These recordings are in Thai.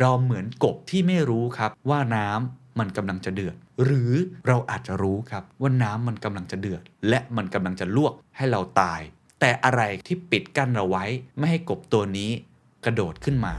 เราเหมือนกบที่ไม่รู้ครับว่าน้ำมันกำลังจะเดือด หรือเราอาจจะรู้ครับว่าน้ำมันกำลังจะเดือด และมันกำลังจะลวกให้เราตาย แต่อะไรที่ปิดกั้นเราไว้ ไม่ให้กบตัวนี้กระโดดขึ้นมา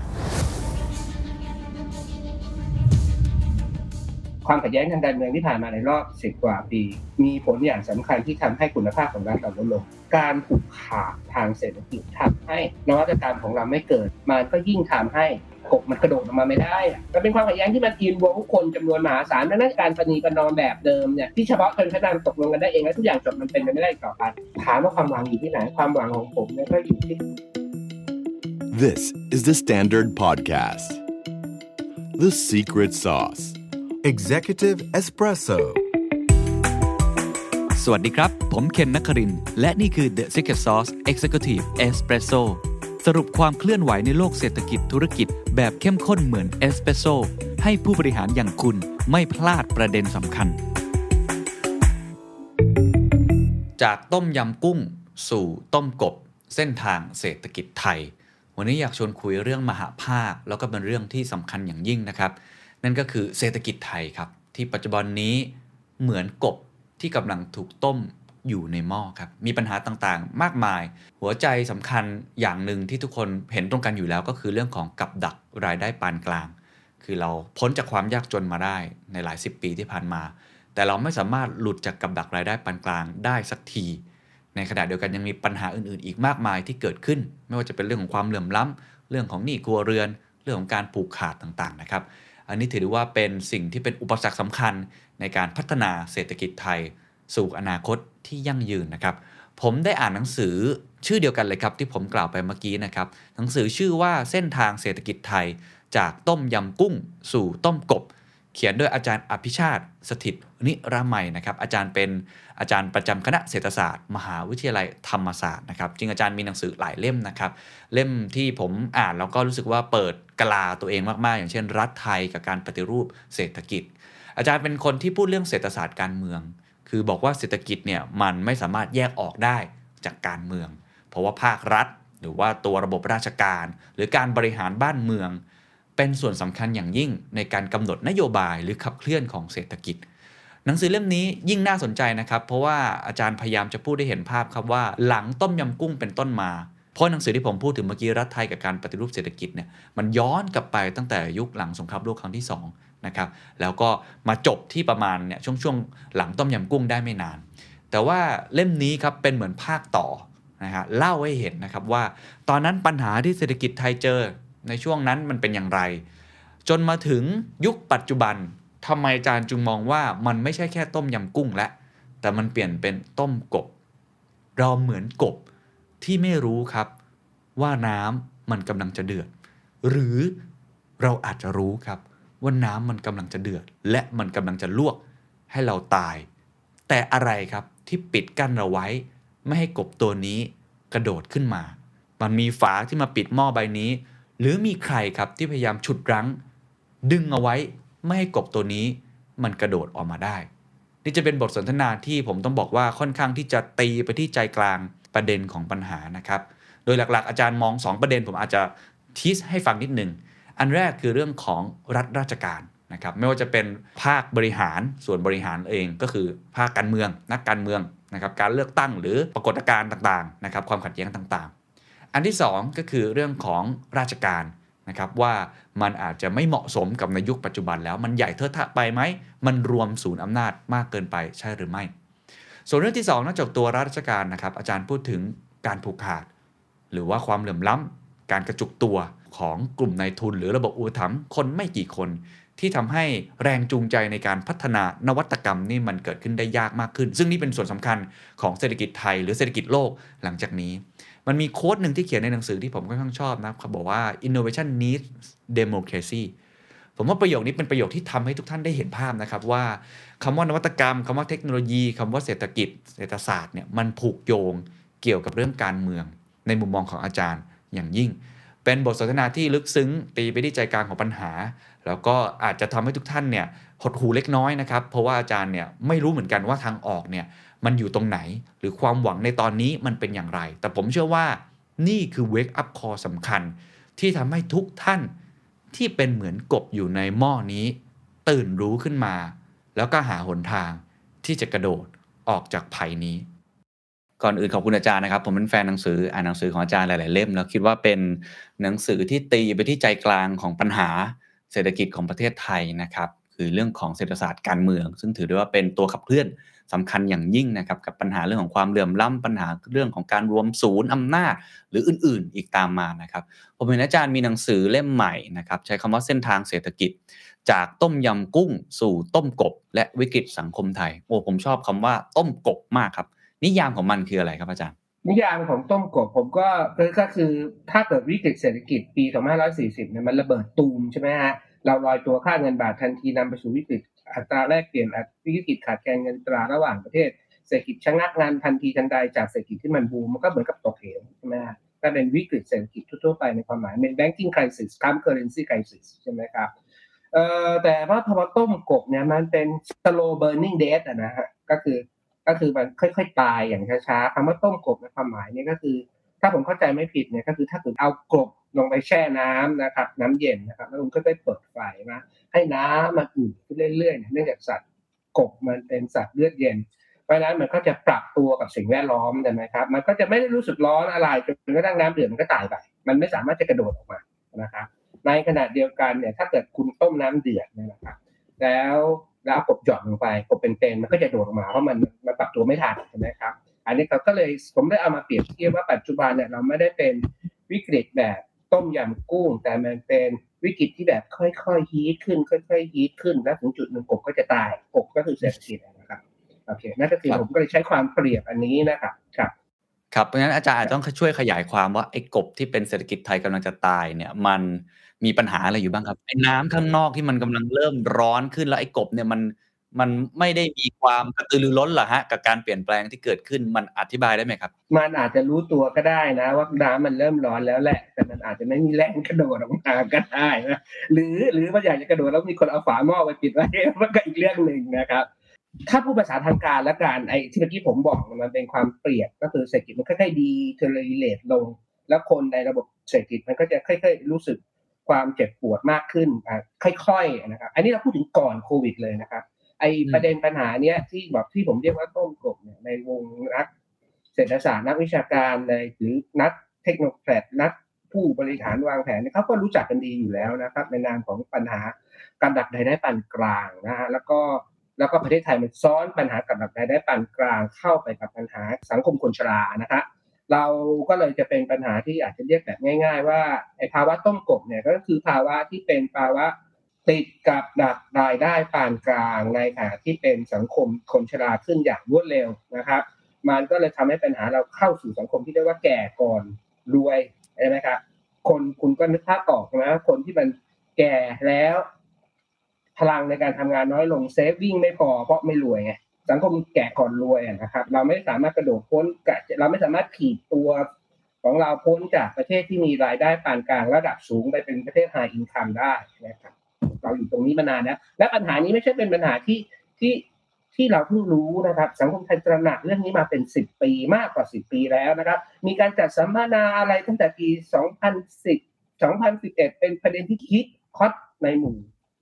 ความขัดแย้งทางการเมืองที่ผ่านมาในรอบสิบกว่าปี มีผลอย่างสำคัญที่ทำให้คุณภาพของรัฐเราลดลง การผูกขาดทางเศรษฐกิจทำให้นวัตกรรมของเราไม่เกิด มันก็ยิ่งทำให้ กบมันกระโดดออกมาไม่ได้อะมันเป็นความขัดแย้งที่มันอินวงคนจำนวนมหาศาลดังนั้นการปณีประนอมแบบเดิมเนี่ยที่เฉพาะคนพนันตกลงกันได้เองแล้วทุกอย่างจบมันเป็นไปไม่ได้อีกต่อไปถามว่าความหวังอยู่ที่ไหนความหวังของผมเนี่ยก็อยู่ที่ This is the Standard Podcast. The Secret Sauce. Executive Espresso สวัสดีครับ ผมเคนนักครินทร์และนี่คือ The Secret Sauce Executive Espresso สรุปความเคลื่อนไหวในโลกเศรษฐกิจธุรกิจ แบบเข้มข้นเหมือนเอสเปรสโซให้ผู้บริหารอย่างคุณไม่พลาดประเด็นสำคัญ จากต้มยำกุ้ง สู่ต้มกบ เส้นทางเศรษฐกิจไทย วันนี้อยากชวนคุยเรื่องมหาภาค แล้วก็เป็นเรื่องที่สำคัญอย่างยิ่งนะครับ นั่นก็คือเศรษฐกิจไทยครับ ที่ปัจจุบันนี้เหมือนกบที่กำลังถูกต้ม อยู่ในหม้อครับ มีปัญหาต่างๆ มากมาย หัวใจสำคัญอย่างหนึ่งที่ทุกคนเห็นตรงกันอยู่แล้วก็คือเรื่องของกับดักรายได้ปานกลาง คือเราพ้นจากความยากจนมาได้ในหลายสิบปีที่ผ่านมา แต่เราไม่สามารถหลุดจากกับดักรายได้ปานกลางได้สักที ในขณะเดียวกันยังมีปัญหาอื่นๆ อีกมากมายที่เกิดขึ้น ไม่ว่าจะเป็นเรื่องของความเหลื่อมล้ำเรื่องของหนี้ครัวเรือน เรื่องของการผูกขาดต่างๆนะครับอันนี้ถือได้ว่าเป็นสิ่งที่เป็นอุปสรรคสำคัญในการพัฒนาเศรษฐกิจไทย สู่อนาคต ที่ยั่งยืนนะครับ ผมได้อ่านหนังสือชื่อเดียวกันเลยครับ ที่ผมกล่าวไปเมื่อกี้นะครับ หนังสือชื่อว่าเส้นทางเศรษฐกิจไทย จากต้มยำกุ้ง สู่ต้มกบ เขียนโดยอาจารย์อภิชาติ สถิตนิรมัยนะครับ อาจารย์เป็นอาจารย์ประจำคณะเศรษฐศาสตร์ มหาวิทยาลัยธรรมศาสตร์นะครับจริงอาจารย์มีหนังสือหลายเล่มนะครับ เล่มที่ผมอ่านแล้วก็รู้สึกว่าเปิดกลาตัวเองมากๆ อย่างเช่น รัฐไทยกับการปฏิรูปเศรษฐกิจ อาจารย์เป็นคนที่พูดเรื่องเศรษฐศาสตร์การเมือง คือบอกว่าเศรษฐกิจเนี่ยมันไม่สามารถแยกออกได้จากการเมือง เพราะว่าภาครัฐ หรือว่าตัวระบบราชการ หรือการบริหารบ้านเมือง เป็นส่วนสำคัญอย่างยิ่งในการกำหนดนโยบายหรือขับเคลื่อนของเศรษฐกิจ หนังสือเล่มนี้ยิ่งน่าสนใจนะครับ เพราะว่าอาจารย์พยายามจะพูดได้เห็นภาพครับว่าหลังต้มยำกุ้งเป็นต้นมาเพราะหนังสือที่ผมพูดถึงเมื่อกี้รัฐไทยกับการปฏิรูปเศรษฐกิจเนี่ยมันย้อนกลับไปตั้งแต่ยุคหลังสงครามโลกครั้งที่ 2 นะครับแล้วก็มาจบที่ประมาณเนี่ยช่วงช่วงหลังต้มยำกุ้งได้ไม่นาน แต่ว่าเล่มนี้ครับเป็นเหมือนภาคต่อนะฮะเล่าให้เห็นนะครับว่า ตอนนั้นปัญหาที่เศรษฐกิจไทยเจอในช่วงนั้นมันเป็นอย่างไร จนมาถึงยุคปัจจุบันทำไมอาจารย์จึงมองว่ามันไม่ใช่แค่ต้มยำกุ้งแล้วแต่มันเปลี่ยนเป็นต้มกบ เราเหมือนกบที่ไม่รู้ครับ ว่าน้ำมันกำลังจะเดือด หรือเราอาจจะรู้ครับ ว่าน้ำมันกำลังจะเดือด และมันกำลังจะลวกให้เราตาย แต่อะไรครับที่ปิดกั้นเราไว้ ไม่ให้กบตัวนี้กระโดดขึ้นมา มันมีฝาที่มาปิดหม้อใบนี้ หรือมีใครครับที่พยายามฉุดรั้ง ดึงเอาไว้ไม่ให้กบตัวนี้ มันกระโดดออกมาได้ นี่จะเป็นบทสนทนาที่ผมต้องบอกว่าค่อนข้างที่จะตีไปที่ใจกลางประเด็นของปัญหานะครับ โดยหลักๆ อาจารย์มอง 2 ประเด็นผมอาจจะทีสให้ฟังนิดหนึ่ง อันแรกคือเรื่องของรัฐราชการนะครับไม่ว่าจะเป็นภาคบริหารส่วนบริหารเองก็คือภาคการเมืองนักการเมืองนะครับการเลือกตั้งหรือปรากฏการณ์ต่างๆนะครับความขัดแย้งต่างๆ อันที่ 2 ก็คือเรื่องของราชการนะครับว่ามันอาจจะไม่เหมาะสมกับในยุคปัจจุบันแล้วมันใหญ่เทอะทะไปไหม มันรวมศูนย์อำนาจมากเกินไปใช่หรือไม่ ส่วนเรื่องที่ 2นอกจากตัวราชการนะครับอาจารย์พูดถึงการผูกขาด หรือว่าความเหลื่อมล้ำการกระจุกตัว ของกลุ่มนายทุน หรือระบบอุปถัมภ์คนไม่กี่คน ที่ทำให้แรงจูงใจในการพัฒนานวัตกรรมนี่มันเกิดขึ้นได้ยากมากขึ้น ซึ่งนี่เป็นส่วนสำคัญของเศรษฐกิจไทย หรือเศรษฐกิจโลกหลังจากนี้ มันมีโค้ดหนึ่งที่เขียนในหนังสือที่ผมค่อนข้างชอบนะเขาบอกว่า innovation needs democracy ผมว่าประโยคนี้เป็นประโยคที่ทำให้ทุกท่านได้เห็นภาพนะครับว่าคำว่านวัตกรรมคำว่าเทคโนโลยีคำว่าเศรษฐกิจ เศรษฐศาสตร์เนี่ยมันผูกโยงเกี่ยวกับเรื่องการเมือง ในมุมมองของอาจารย์อย่างยิ่ง เป็นบทสนทนาที่ลึกซึ้ง ตีไปที่ใจกลางของปัญหา แล้วก็อาจจะทำให้ทุกท่านเนี่ยหดหูเล็กน้อยนะครับ เพราะว่าอาจารย์เนี่ยไม่รู้เหมือนกันว่าทางออกเนี่ยมันอยู่ตรงไหน หรือความหวังในตอนนี้มันเป็นอย่างไร แต่ผมเชื่อว่านี่คือ wake up call สำคัญ ที่ทำให้ทุกท่านที่เป็นเหมือนกบอยู่ในหม้อนี้ ตื่นรู้ขึ้นมา แล้วก็หาหนทางที่จะกระโดดออกจากภัยนี้ ก่อนอื่นขอบคุณอาจารย์นะครับ ผมเป็นแฟนหนังสืออ่านหนังสือของอาจารย์หลาย ๆ เล่ม แล้วคิดว่าเป็นหนังสือที่ตีไปที่ใจกลางของปัญหาเศรษฐกิจของประเทศไทยนะครับ คือเรื่องของเศรษฐศาสตร์การเมือง ซึ่งถือได้ว่าเป็นตัวขับเคลื่อนสำคัญอย่างยิ่งนะครับ กับปัญหาเรื่องของความเหลื่อมล้ำปัญหาเรื่องของการรวมศูนย์อำนาจ หรืออื่น ๆ อีกตามมานะครับผมเห็นอาจารย์มีหนังสือเล่มใหม่นะครับใช้คำว่าเส้นทางเศรษฐกิจ จากต้มยำกุ้ง สู่ต้มกบ และวิกฤตสังคมไทยโอ้ผมชอบคำว่าต้มกบมากครับ นิยามของมันคืออะไรครับอาจารย์นิยามของต้มกบผมก็ก็คือถ้าเกิดวิกฤตเศรษฐกิจปี 2540 เนี่ยมันระเบิดตูมใช่ไหมฮะเราลอยตัวค่าเงินบาททันทีนำไปสู่วิกฤตอัตราแลกเปลี่ยนวิกฤตขาดแคลนเงินตราระหว่างประเทศ เศรษฐกิจชะงักงานทันทีทันใดจากเศรษฐกิจที่มันบูมมันก็เหมือนกับตกเหวใช่ไหมฮะก็เป็นวิกฤตเศรษฐกิจทั่วไปในความหมายเป็น banking crisis คัม currency crisis ใช่ไหมครับเอ่อแต่ว่าพอต้มกบเนี่ยมันเป็น slow burning death อะนะฮะก็คือ ก็คือมันค่อยๆตายอย่างช้าๆคำว่าต้มกบในความหมายเนี่ยก็คือ ถ้าผมเข้าใจไม่ผิดเนี่ยก็คือถ้าคุณเอากบลงไปแช่น้ำนะครับ น้ำเย็นนะครับ แล้วคุณก็ได้เปิดไฟมาให้น้ำมันอุ่นขึ้นเรื่อยๆเนื่องจากสัตว์กบมันเป็นสัตว์เลือดเย็นเพราะนั้นมันก็จะปรับตัวกับสิ่งแวดล้อมใช่ไหมครับ มันก็จะไม่ได้รู้สึกร้อนอะไรจนกระทั่งน้ำเดือดมันก็ตายไป มันไม่สามารถจะกระโดดออกมานะครับ ในขณะเดียวกันเนี่ยถ้าเกิดคุณต้มน้ำเดือดเนี่ยนะครับ แล้ว แล้วเอากบหย่อนลงไปกบเป็นๆมันก็จะโดดออกมาเพราะมันมันปรับตัวไม่ทันใช่ไหมครับ อันนี้เขาก็เลยผมได้เอามาเปรียบเทียบว่าปัจจุบันเนี่ยเราไม่ได้เป็นวิกฤตแบบต้มยำกุ้ง แต่มันเป็นวิกฤตที่แบบค่อยๆฮีทขึ้น ค่อยๆฮีทขึ้น แล้วถึงจุดหนึ่งกบก็จะตายกบก็คือเศรษฐกิจนะครับโอเคนั่นก็คือผมก็เลยใช้ความเปรียบอันนี้นะครับครับครับเพราะฉะนั้นอาจารย์อาจจะต้องช่วยขยายความว่าไอ้กบที่เป็นเศรษฐกิจไทยกำลังจะตายเนี่ยมัน มีปัญหาอะไรอยู่บ้างครับไอ้น้ำข้างนอกที่มันกำลังเริ่มร้อนขึ้นแล้วไอ้กบเนี่ยมันมันไม่ได้มีความกระตือรือร้นเหรอฮะกับการเปลี่ยนแปลงที่เกิดขึ้นมันอธิบายได้ไหมครับ มันอาจจะรู้ตัวก็ได้นะ ว่าน้ำมันเริ่มร้อนแล้วแหละ แต่มันอาจจะไม่มีแรงกระโดดออกมาก็ได้นะหรือหรือมันอยากจะกระโดดแล้วมีคนเอาฝาหม้อไปปิดไว้มันก็อีกเรื่องหนึ่งนะครับ ถ้าพูดภาษาทางการและการไอ้ที่เมื่อกี้ผมบอกมันเป็นความเปรียบก็คือเศรษฐกิจมันค่อยๆ deteriorate ลง แล้วคนในระบบเศรษฐกิจมันก็จะค่อย ๆ รู้สึก ความเจ็บปวดมากขึ้นอ่าค่อยๆนะครับ อันนี้เราพูดถึงก่อนโควิดเลยนะครับ ไอประเด็นปัญหาเนี้ยที่บอกที่ผมเรียกว่าต้มกบเนี่ยในวงนักเศรษฐศาสตร์นักวิชาการเลยหรือนักเทคโนโลยีนักผู้บริหารวางแผนเนี่ยเขาก็รู้จักกันดีอยู่แล้วนะครับ ในนามของปัญหาการดักรายได้ปานกลางนะฮะแล้วก็แล้วก็ประเทศไทยมันซ้อนปัญหากับดักรายได้ปานกลางเข้าไปกับปัญหาสังคมคนชรานะครับ เราก็เลยจะเป็นปัญหาที่อาจจะเรียกแบบง่าย ๆ ว่าไอ้ภาวะต้มกบเนี่ยก็คือภาวะที่เป็นภาวะติดกับดักรายได้ปานกลางในขณะที่เป็นสังคมคนชราขึ้นอย่างรวดเร็วนะครับ มันก็เลยทำให้ปัญหาเราเข้าสู่สังคมที่เรียกว่าแก่ก่อนรวยใช่ไหมครับคนคุณก็นึกภาพออกนะคนที่มันแก่แล้ว พลังในการทำงานน้อยลงเซฟวิ่งไม่พอเพราะไม่รวยไง สังคมแก่ก่อนรวยนะครับ เราไม่สามารถกระโดดพ้นเราไม่สามารถขีดตัวของเราพ้นจากประเทศที่มีรายได้ปานกลางระดับสูงไปเป็นประเทศไฮอินคัมได้นะครับ เราอยู่ตรงนี้มานานแล้วและปัญหานี้ไม่ใช่เป็นปัญหาที่ที่ที่เราเพิ่งรู้นะครับ สังคมไทยตระหนักเรื่องนี้มาเป็นสิบปีมากกว่าสิบปีแล้วนะครับ มีการจัดสัมมนาอะไรตั้งแต่ปี 2010 2011 เป็นประเด็นที่คิดคอตในหมู่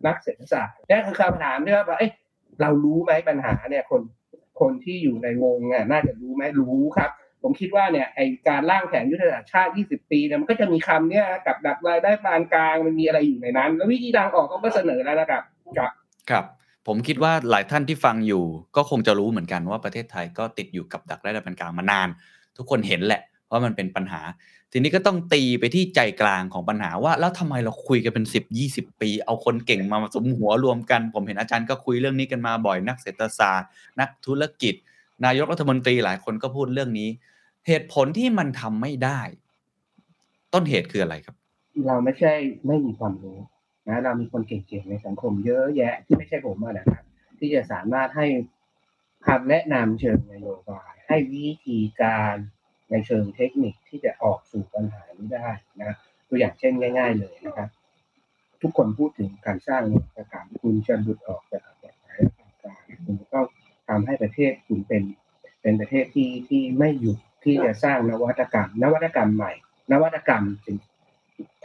นักเศรษฐศาสตร์นั่นคือคำถามที่ว่าเอ้ เรารู้ไหมปัญหาเนี่ยคนคนที่อยู่ในวงอะน่าจะรู้ไหมรู้ครับ ผมคิดว่าเนี่ยไอการร่างแผนยุทธศาสตร์ชาติ 20 ปีเนี่ยมันก็จะมีคำเนี่ยกับดักรายได้ปานกลางมันมีอะไรอยู่ในนั้น แล้ววิธีทางออกก็เสนอแล้วนะครับครับครับผมคิดว่าหลายท่านที่ฟังอยู่ ก็คงจะรู้เหมือนกันว่าประเทศไทยก็ติดอยู่กับดักรายได้ปานกลางมานาน ทุกคนเห็นแหละว่ามันเป็นปัญหา ทีนี้ก็ต้องตีไปที่ใจกลางของปัญหาว่า แล้วทำไมเราคุยกันเป็น10 20ปี เอาคนเก่งมาสมหัวรวมกัน ผมเห็นอาจารย์ก็คุยเรื่องนี้กันมาบ่อยนักเศรษฐศาสตร์ นักธุรกิจ นายกรัฐมนตรีหลายคนก็พูดเรื่องนี้ เหตุผลที่มันทำไม่ได้ ต้นเหตุคืออะไรครับ เราไม่ใช่ไม่มีความรู้นะเรามีคนเก่งๆในสังคมเยอะแยะ ที่ไม่ใช่ผมนะครับที่จะสามารถให้คำแนะนำเชิงนโยบายให้วิธีการ ในเชิงเทคนิคที่จะออกสู่ปัญหานี้ได้นะตัวอย่างเช่นง่าย ๆ เลยนะครับ ทุกคนพูดถึงการสร้างนวัตกรรมคุณจะหลุดออกจากแบบไหนต่างๆคุณต้องทำให้ประเทศคุณเป็น เป็นประเทศที่ที่ไม่หยุดที่จะสร้างนวัตกรรม นวัตกรรมใหม่ นวัตกรรม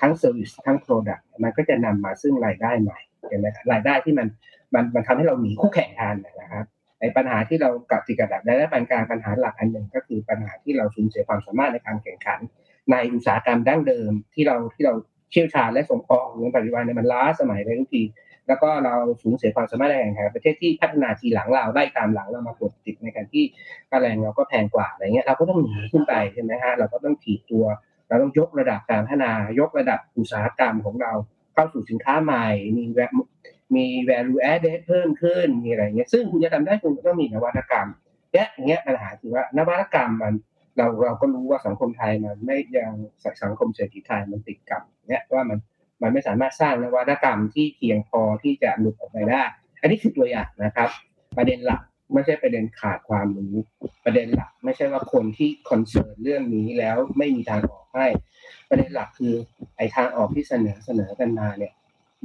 ทั้ง service ทั้ง product มันก็จะนำมาซึ่งรายได้ใหม่เห็นไหมครับรายได้ที่มันมันมันทำให้เราหนีคู่แข่งทันนะครับ ไอ้ปัญหาที่เรากับติดกับดักได้และปัญการปัญหาหลักอันหนึ่งก็คือปัญหาที่เราสูญเสียความสามารถในการแข่งขัน ในอุตสาหกรรมดั้งเดิมที่เราที่เราเชี่ยวชาญและส่งออกในปัจจุบันเนี่ยมันล้าสมัยไปทุกทีแล้วก็เราสูญเสียความสามารถในการแข่งขันประเทศที่พัฒนาทีหลังเราได้ตามหลังเรามากดติดในการที่ค่าแรงเราก็แพงกว่าอะไรเงี้ยเราก็ต้องหนีขึ้นไปใช่ไหมฮะเราก็ต้องถีบตัว เราต้องยกระดับการพัฒนายกระดับอุตสาหกรรมของเราเข้าสู่สินค้าใหม่มี มี value added เพิ่มขึ้นมีอะไรเงี้ยซึ่งคุณจะทำได้คุณก็ต้องมีนวัตกรรมเนี่ยอย่างเงี้ยปัญหาคือว่านวัตกรรมมันเราเราก็รู้ว่าสังคมไทยมันไม่ยังสังคมเศรษฐกิจไทยมันติดกับเนี่ยว่ามันมันไม่สามารถสร้างนวัตกรรมที่เพียงพอที่จะหลุดออกไปได้ อันนี้คือตัวอย่างนะครับ ประเด็นหลักไม่ใช่ประเด็นขาดความรู้ประเด็นหลัก ไม่ใช่ว่าคนที่คอนเซิร์นเรื่องนี้แล้วไม่มีทางออกให้ ประเด็นหลักคือไอ้ทางออกที่เสนอเสนอกันมาเนี่ย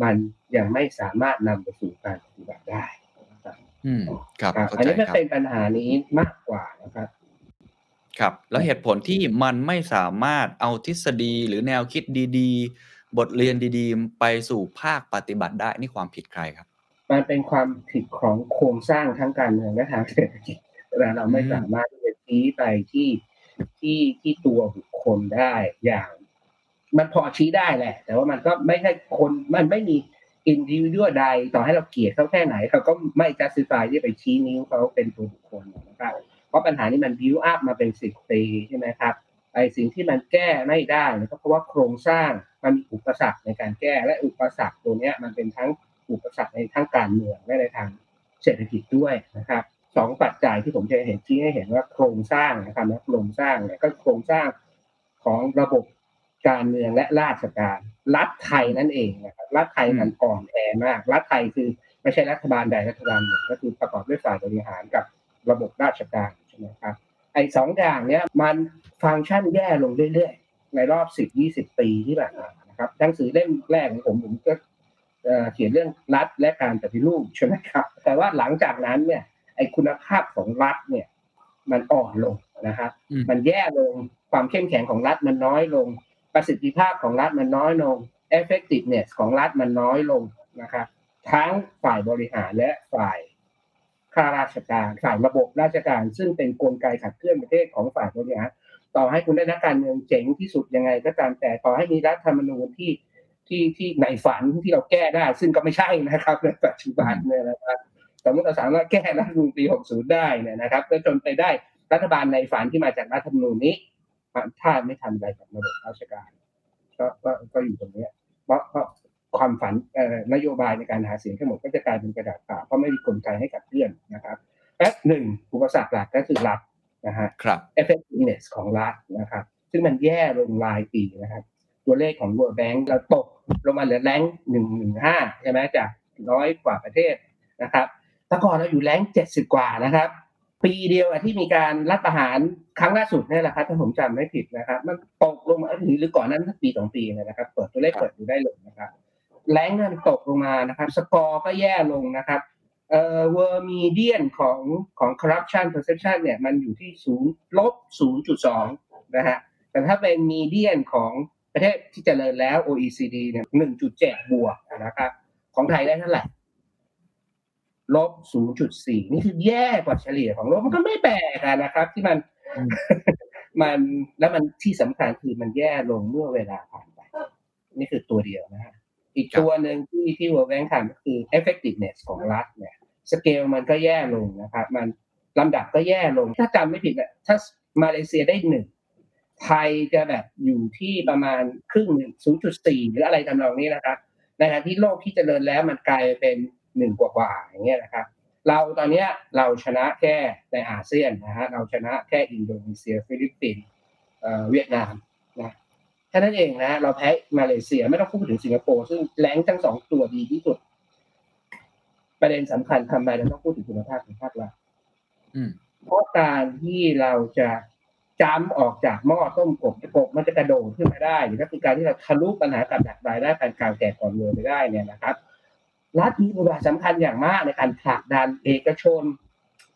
มันยังไม่สามารถนำไปสู่การปฏิบัติได้นะครับอืมครับครับเข้าอันใจนี้มันครับเป็นปัญหานี้มากกว่านะครับ ครับ แล้วเหตุผลที่มันไม่สามารถเอาทฤษฎีหรือแนวคิดดีๆ บทเรียนดีๆ ไปสู่ภาคปฏิบัติได้นี่ความผิดใครครับ มันเป็นความผิดของโครงสร้างทั้งการเมืองและทางเศรษฐกิจแต่เราไม่อืมสามารถที่จะชี้ไปที่ที่ที่ตัวบุคคลได้อย่าง มันพอชี้ได้แหละ แต่ว่ามันก็ไม่ใช่คนมันไม่มี individual ใดต่อให้เราเกลียดเขาแค่ไหนเขาก็ไม่ justify ที่ไปชี้นิ้วเขาเป็นตัวบุคคลนะครับเพราะปัญหานี้มันบิวอัพมาเป็นสิบปีใช่ไหมครับไอสิ่งที่มันแก้ไม่ได้ก็เพราะว่าโครงสร้างมันมีอุปสรรคในการแก้และอุปสรรคตัวนี้มันเป็นทั้งอุปสรรคในทั้งการเมืองและในทางเศรษฐกิจด้วยนะครับสองปัจจัยที่ผมจะเห็นชี้ให้เห็นว่าโครงสร้างนะครับนะโครงสร้างเนี่ยก็โครงสร้างของระบบ การเมืองและราชการ รัฐไทยนั่นเองนะครับรัฐไทยมันอ่อนแอมากรัฐไทยคือไม่ใช่รัฐบาลใดรัฐบาลหนึ่งก็คือประกอบด้วยฝ่ายบริหารกับระบบราชการใช่ไหมครับไอ้สองอย่างเนี้ยมันฟังก์ชันแย่ลงเรื่อยๆในรอบสิบยี่สิบปีที่ผ่านมานะครับหนังสือเล่มแรกของผมผมก็เอ่อเขียนเรื่องรัฐและการปฏิรูปใช่ไหมครับ แต่ว่าหลังจากนั้นเนี่ยไอ้คุณภาพของรัฐเนี่ยมันอ่อนลงนะครับอืมมันแย่ลงความเข้มแข็งของรัฐมันน้อยลง ประสิทธิภาพของรัฐมันน้อยลง effectiveness ของรัฐมันน้อยลงนะครับทั้งฝ่ายบริหารและฝ่ายข้าราชการฝ่ายระบบราชการ ซึ่งเป็นกลไกขับเคลื่อนประเทศของฝ่ายบริหารต่อให้คุณได้นักการเมืองเจ๋งที่สุดยังไง ก็ตามแต่ต่อให้มีรัฐธรรมนูญที่ที่ที่ในฝันที่เราแก้ได้ ซึ่งก็ไม่ใช่นะครับในปัจจุบันเนี่ยนะครับสมมติเราสามารถแก้รัฐธรรมนูญปี 60 ได้เนี่ยนะครับก็จนไปได้รัฐบาลในฝันที่มาจากรัฐธรรมนูญนี้ ถ้าไม่ทำอะไรกับระบบราชการก็ก็ก็อยู่ตรงเนี้ยเพราะเพราะความฝันเอ่อนโยบายในการหาเสียงทั้งหมดก็จะกลายเป็นกระดาษเปล่าเพราะไม่มีกลไกให้กับเพื่อนนะครับและหนึ่งอุปสรรคหลักก็คือรัฐนะฮะครับ effectiveness ของรัฐนะครับ ซึ่งมันแย่ลงรายปีนะครับ ตัวเลขของ World Bank เราตกลงมาเหลือแรงหนึ่งหนึ่งห้าใช่ไหมจากร้อยกว่าประเทศนะครับแต่ก่อนเราอยู่แรงเจ็ดสิบกว่านะครับ ปีเดียวอะที่มีการรัฐประหารครั้งล่าสุดเนี่ยแหละครับถ้าผมจำไม่ผิดนะครับ มันตกลงมาหรือหรือก่อนนั้นสักปีสองปีเนยนะครับ เปิดตัวเลขเปิดดูได้เลยนะครับแรงเนี่ยมันตกลงมานะครับ สกอร์ก็แย่ลงนะครับเอ่อเวอร์มีเดียนของของ corruption perception เนี่ยมันอยู่ที่ศูนย์ลบศูนย์จุดสองนะฮะแต่ถ้าเป็นมีเดียนของประเทศที่เจริญแล้ว OECD เนี่ยหนึ่งจุดเจ็ดบวกนะครับ ของไทยได้เท่าไหร่ ลบศูนย์จุดสี่นี่คือแย่กว่าเฉลี่ยของโลกมันก็ไม่แปลกอะนะครับ ที่มันอืมมันแล้วมันที่สำคัญคือมันแย่ลงเมื่อเวลาผ่านไป นี่คือตัวเดียวนะฮะอีกครับตัวหนึ่งที่ที่ World Bank ทำก็คือ effectiveness ของรัฐเนี่ยสเกลมันก็แย่ลงนะครับ มันลำดับก็แย่ลง ถ้าจำไม่ผิดอะถ้ามาเลเซียได้หนึ่งไทยจะแบบอยู่ที่ประมาณครึ่งหนึ่งศูนย์จุดสี่หรืออะไรทำนองนี้นะครับในขณะที่โลกที่เจริญแล้วมันกลายเป็น หนึ่งกว่าๆอย่างเงี้ยนะครับเราตอนเนี้ยเราชนะแค่ในอาเซียนนะฮะเราชนะแค่อินโดนีเซีย ฟิลิปปินส์เอ่อเวียดนามนะแค่นั้นเองนะเราแพ้มาเลเซียไม่ต้องพูดถึงสิงคโปร์ซึ่งแรงทั้งสองตัวดีที่สุด ประเด็นสำคัญทำไมเราต้องพูดถึงคุณภาพของภาครัฐอืมเพราะการที่เราจะจ้ำออกจากหม้อต้มกบกบมันจะกระโดดขึ้นมาได้หรือก็คือการที่เราทะลุปัญหากับดักรายได้การกลางแก่ก่อนรวยไปได้เนี่ยนะครับ รัฐมีบทบาทสำคัญอย่างมากในการผลักดันเอกชน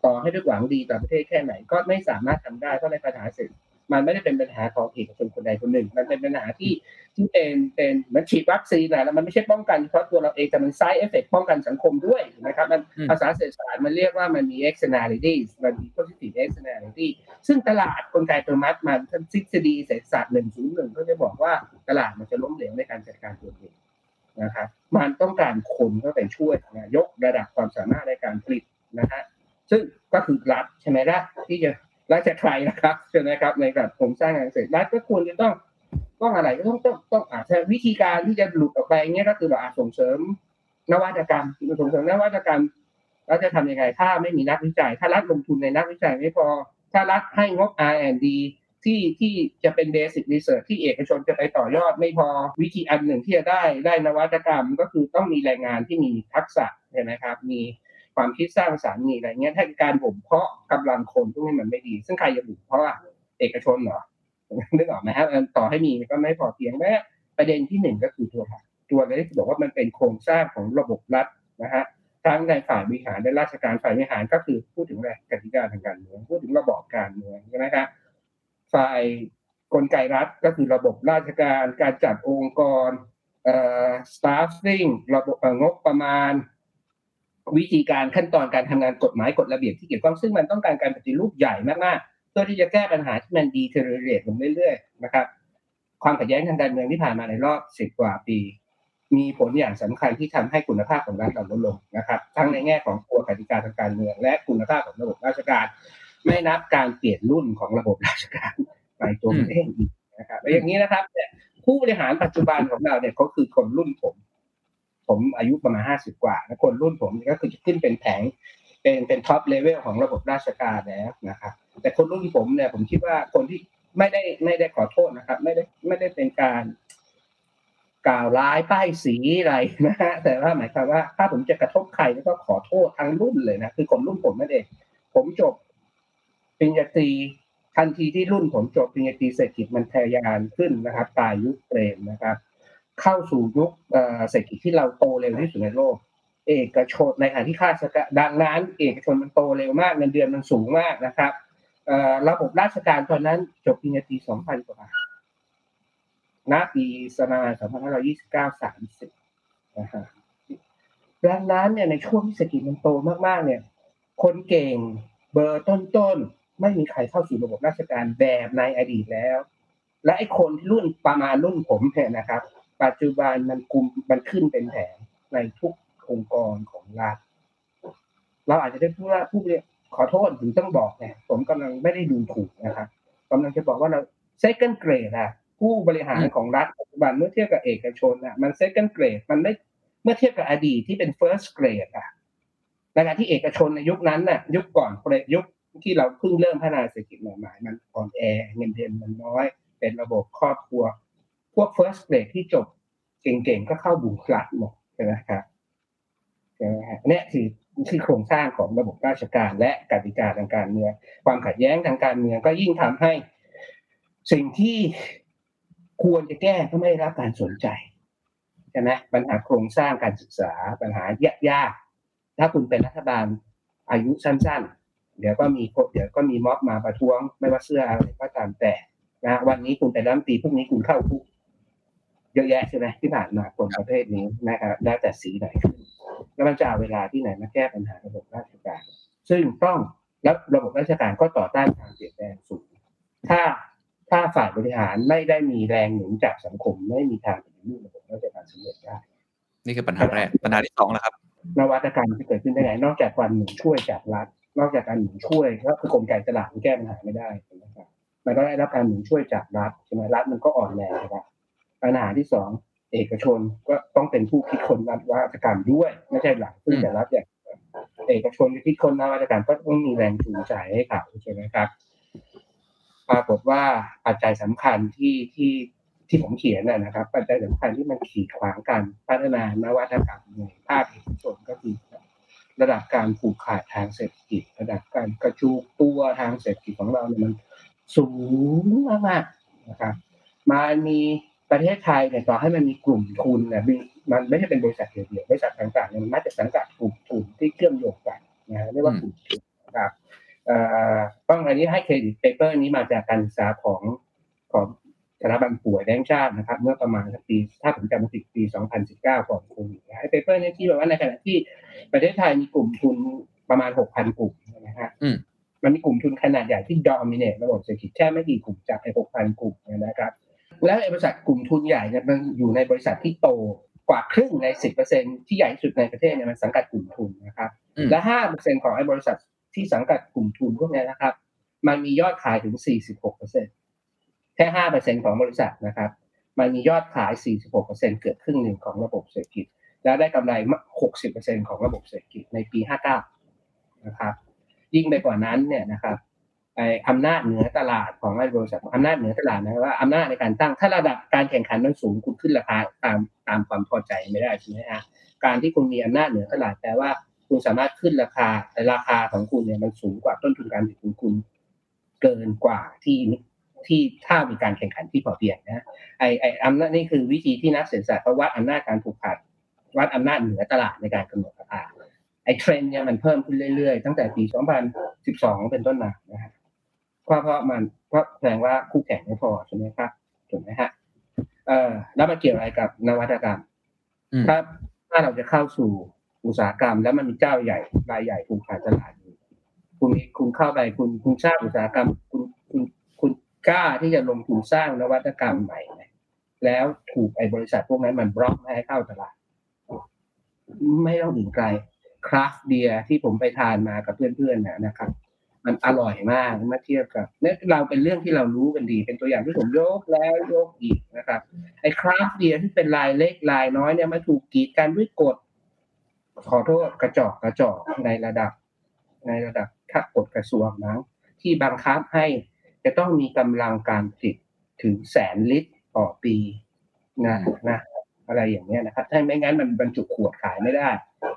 ต่อให้ด้วยหวังดีต่อประเทศแค่ไหนก็ไม่สามารถทำได้เพราะในปัญหาเศรษฐมันไม่ได้เป็นปัญหาของเอกชนคนใดคนหนึ่ง มันเป็นปัญหาที่ที่เป็นเป็นเหมือนฉีดวัคซีนนะแล้วมันไม่ใช่ป้องกันเฉพาะตัวเราเองแต่มัน side effect ป้องกันสังคมด้วยนะครับมันอืมภาษาเศรษฐศาสตร์มันเรียกว่ามันมี externalities มันมี positive externality ซึ่งตลาดกลไกตัวมัดมันทฤษฎีเศรษฐศาสตร์หนึ่งศูนย์หนึ่งก็จะบอกว่าตลาดมันจะล้มเหลวในการจัดการตัวเอง นะครับมันต้องการคนเข้าไปช่วยนะยกระดับความสามารถในการผลิตนะฮะซึ่งก็คือรัฐใช่ไหมล่ะที่จะรัฐจะใครนะครับใช่ไหมครับในการโครงสร้างการเกษตรรัฐก็ควรจะต้องต้องอะไรก็ต้องต้องต้องอาจจะวิธีการที่จะหลุดออกไปเงี้ยก็คือแบบอาจส่งเสริมนวัตกรรมส่งเสริมนวัตกรรมเราจะทำยังไงถ้าไม่มีนักวิจัย ถ้ารัฐลงทุนในนักวิจัยไม่พอ ถ้ารัฐให้งบ R&D ที่ที่จะเป็น basic research ที่เอกชนจะไปต่อยอดไม่พอวิธีอันหนึ่งที่จะได้ได้นวัตกรรม ก็คือต้องมีแรงงานที่มีทักษะใช่ไหมครับ มีความคิดสร้างสรรค์มีอะไรเงี้ยถ้าการบ่มเพาะกำลังคนพวกนี้มันไม่ดี ซึ่งใครจะบ่มเพาะเอกชนเหรอนึกออกไหมครับต่อให้มีก็ไม่พอเพียงแม้ประเด็นที่หนึ่งก็คือตัวตัวเลยที่บอกว่ามันเป็นโครงสร้างของระบบรัฐนะฮะทั้งในฝ่ายบริหารและราชการฝ่ายบริหารก็คือพูดถึงอะไรกติกาทางการเมืองพูดถึงระบอบการเมืองใช่ไหมครับ ฝ่ายกลไกรัฐก็คือระบบราชการ การจัดองค์กรเอ่อ staffing ระบบเอ่องบประมาณ วิธีการขั้นตอนการทำงานกฎหมายกฎระเบียบที่เกี่ยวข้องซึ่งมันต้องการการปฏิรูปใหญ่มากๆเพื่อที่จะแก้ปัญหาที่มันดีเทอร์เรตลงเรื่อยๆนะครับ ความขัดแย้งทางการเมืองที่ผ่านมาในรอบสิบกว่าปี มีผลอย่างสำคัญที่ทำให้คุณภาพของรัฐเราลดลงนะครับ ทั้งในแง่ของตัวกติกาทางการเมือง และคุณภาพของระบบราชการ ไม่นับการเปลี่ยนรุ่นของระบบราชการไปตัวเองอีกนะครับอย่างนี้นะครับเนี่ยผู้บริหารปัจจุบันของเราเนี่ยเขาคือคนรุ่นผม ผมอายุประมาณห้าสิบกว่าแล้วคนรุ่นผมก็คือจะขึ้นเป็นแผงเป็นเป็น top level ของระบบราชการแล้วนะครับ แต่คนรุ่นผมเนี่ย ผมคิดว่าคนที่ไม่ได้ไม่ได้ขอโทษนะครับ ไม่ได้ไม่ได้เป็นการกล่าวร้ายป้ายสีอะไรนะฮะแต่ว่าหมายความว่าถ้าผมจะกระทบใครก็ขอโทษทั้งรุ่นเลยนะคือคนรุ่นผมนั่นเองผมจบ ปริญญาตรีทันทีที่รุ่นผมจบปริญญาตรีเศรษฐกิจมันทะยานขึ้นนะครับปลายยุคเปรมนะครับ เข้าสู่ยุคเศรษฐกิจที่เราโตเร็วที่สุดในโลก เอกชนในขณะที่ค่าราชการดังนั้นเอกชนมันโตเร็วมากเงินเดือนมันสูงมากนะครับระบบราชการตอนนั้นจบปริญญาตรี2,000กว่าบาทณปีสมา2529 30นะฮะดังนั้นเนี่ยในช่วงที่เศรษฐกิจมันโตมากๆเนี่ย คนเก่งเบอร์ต้นๆ ไม่มีใครเข้าสู่ระบบราชการแบบในอดีตแล้ว และไอ้คนรุ่นประมาณรุ่นผมเนี่ยนะครับ ปัจจุบันมันกลุ่มมันขึ้นเป็นแผงในทุกองค์กรของรัฐเราอาจจะได้พูดว่าผู้เรียนขอโทษถึงต้องบอกเนี่ยผมกำลังไม่ได้ดูถูกนะครับกำลังจะบอกว่าเรา second grade อะผู้บริหารของรัฐปัจจุบันเมื่อเทียบกับเอกชนอะมัน second grade มันไม่เมื่อเทียบกับอดีตที่เป็น first grade อะในขณะที่เอกชนในยุคนั้นน่ะ ยุคก่อนยุค ที่เราเพิ่งเริ่มพัฒนาเศรษฐกิจใหม่ๆมันอ่อนแอเงินเดือนมันน้อย เป็นระบบครอบครัว พวก first grade ที่จบเก่งๆก็เข้าบุคลัดหมดใช่ไหมครับใช่ไหมฮะเนี่ยคือคือโครงสร้างของระบบราชการ และกติกาทางการเมืองความขัดแย้งทางการเมืองก็ยิ่งทำให้ สิ่งที่ควรจะแก้ก็ไม่รับการสนใจใช่ไหมปัญหาโครงสร้างการศึกษาปัญหายากๆถ้าคุณเป็นรัฐบาลอายุสั้นๆ เดี๋ยวก็มีเดี๋ยวก็มีม็อบมาประท้วง ไม่ว่าเสื้ออะไรก็ตามแต่นะวันนี้คุณเป็นรัฐมนตรีพรุ่งนี้คุณเข้าคุกเยอะแยะใช่ไหมที่ผ่านมาคนประเภทนี้นะครับแล้วแต่สีไหนขึ้นแล้วมันจะเอาเวลาที่ไหนมาแก้ปัญหาระบบราชการ ซึ่งต้องแล้วระบบราชการก็ต่อต้านการเปลี่ยนแปลงสูงถ้าถ้าฝ่ายบริหารไม่ได้มีแรงหนุนจากสังคมไม่มีทางปฏิรูประบบราชการสำเร็จได้ นี่คือปัญหาแรกปัญหาที่สองแล้วครับนวัตกรรมที่เกิดขึ้นได้ไงนอกจากความหนุนช่วยจากรัฐ นอกจากการหนุนช่วยก็คือกลไกตลาดมันแก้ปัญหาไม่ได้นะครับมันก็ได้รับการหนุนช่วยจากรัฐใช่ไหมรัฐมันก็อ่อนแรงนะครับปัญหาที่สองเอกชนก็ต้องเป็นผู้คิดคนนวัตกรรมด้วย ไม่ใช่หลังซึ่งแต่รัฐอย่างเอกชนที่คิดคนนวัตกรรมก็ต้องมีแรงจูงใจให้เขาใช่ไหมครับปรากฏว่าปัจจัยสำคัญที่ที่ที่ผมเขียนนะนะครับ ปัจจัยสำคัญที่มันขีดขวางการพัฒนานวัตกรรมในภาคเอกชนก็คือ ระดับการผูกขาดทางเศรษฐกิจ ระดับการกระจุกตัวทางเศรษฐกิจของเราเนี่ยมันสูงมากๆนะครับมันมีประเทศไทยเนี่ยต่อให้มันมีกลุ่มทุนเนี่ยมันไม่ใช่เป็นบริษัทเดียวบริษัทต่างๆเนี่ยมันมาจากสังกัดกลุ่มทุนที่เชื่อมโยงกันนะเรียกว่ากลุ่มทุนนะครับเอ่อต้องอันนี้ให้เครดิตเปเปอร์นี้มาจากการศึกษาของของสถาบันป่วยแบงชาตินะครับ เมื่อประมาณปีถ้าผมจำไม่ผิดปี 2019 ก่อนโควิดนะไอ้เปเปอร์นี้ที่บอกว่าในขณะที่ ประเทศไทยมีกลุ่มทุนประมาณ6,000กลุ่มนะฮะอืมมันมีกลุ่มทุนขนาดใหญ่ที่ดอมิเนตระบบเศรษฐกิจแค่ไม่กี่กลุ่มจากไอ้6,000กลุ่มเนยนะครับแล้วไอ้บริษัทกลุ่มทุนใหญ่เนี่ยมันอยู่ในบริษัทที่โตกว่าครึ่งใน10%ที่ใหญ่ที่สุดในประเทศเนี่ยมันสังกัดกลุ่มทุนนะครับอืมและ5%ของไอ้บริษัทที่สังกัดกลุ่มทุนพวกเนี้ยนะครับ มันมียอดขายถึง46%แค่5%ของบริษัทนะครับ มันมียอดขาย46%เกือบครึ่งหนึ่งของระบบเศรษฐกิจ แล้วได้กำไร 60%ของระบบเศรษฐกิจในปี 59 นะครับ ยิ่งไปกว่านั้นเนี่ยนะครับไออำนาจเหนือตลาดของไอบริษัทอำนาจเหนือตลาดนะว่าอำนาจในการตั้งถ้าระดับการแข่งขันมันสูงคุณขึ้นราคาตามตามความพอใจไม่ได้ใช่ไหมฮะการที่คุณมีอำนาจเหนือตลาดแปลว่าคุณสามารถขึ้นราคาแต่ราคาของคุณเนี่ยมันสูงกว่าต้นทุนการผลิตของคุณเกินกว่าที่ที่ถ้ามีการแข่งขันที่พอเพียงนะไอไออำนาจนี่คือวิธีที่นักเศรษฐศาสตร์เขาวัดอำนาจการผูกขาด วัดอำนาจเหนือตลาดในการกำหนดราคาไอเทรนด์เนี่ยมันเพิ่มขึ้นเรื่อยๆ ตั้งแต่ปี 2012 เป็นต้นมานะฮะเพราะเพราะมันเพราะแสดงว่าคู่แข่งไม่พอใช่ไหมครับถูกไหมฮะเอ่อแล้วมันเกี่ยวอะไรกับนวัตกรรมอืมถ้าถ้าเราจะเข้าสู่อุตสาหกรรม แล้วมันมีเจ้าใหญ่รายใหญ่ผูกขาดตลาดอยู่คุณมีคุณเข้าไปคุณคุณสร้างอุตสาหกรรม คุณคุณคุณกล้าที่จะลงทุนสร้างนวัตกรรมใหม่ไหมแล้วถูกไอ้บริษัทพวกนั้นมันบล็อกไม่ให้เข้าตลาด ไม่ต้องถึงไกลคราฟเบียที่ผมไปทานมากับเพื่อนๆนะนะครับ มันอร่อยมากเมื่อเทียบกับเนี่ยเราเป็นเรื่องที่เรารู้กันดี เป็นตัวอย่างที่ผมยกแล้วยกอีกนะครับไอ้คราฟเบียที่เป็นลายเล็กลายน้อยเนี่ยมาถูกกีดกันด้วยกฎขอโทษกระจอกกระจอกในระดับ ในระดับขัดกฎกระทรวงนะที่บังคับให้จะต้องมีกำลังการผลิตถึงแสนลิตรต่อปีนะนะ อะไรอย่างเงี้ยนะครับถ้าไม่งั้นมันบรรจุขวดขายไม่ได้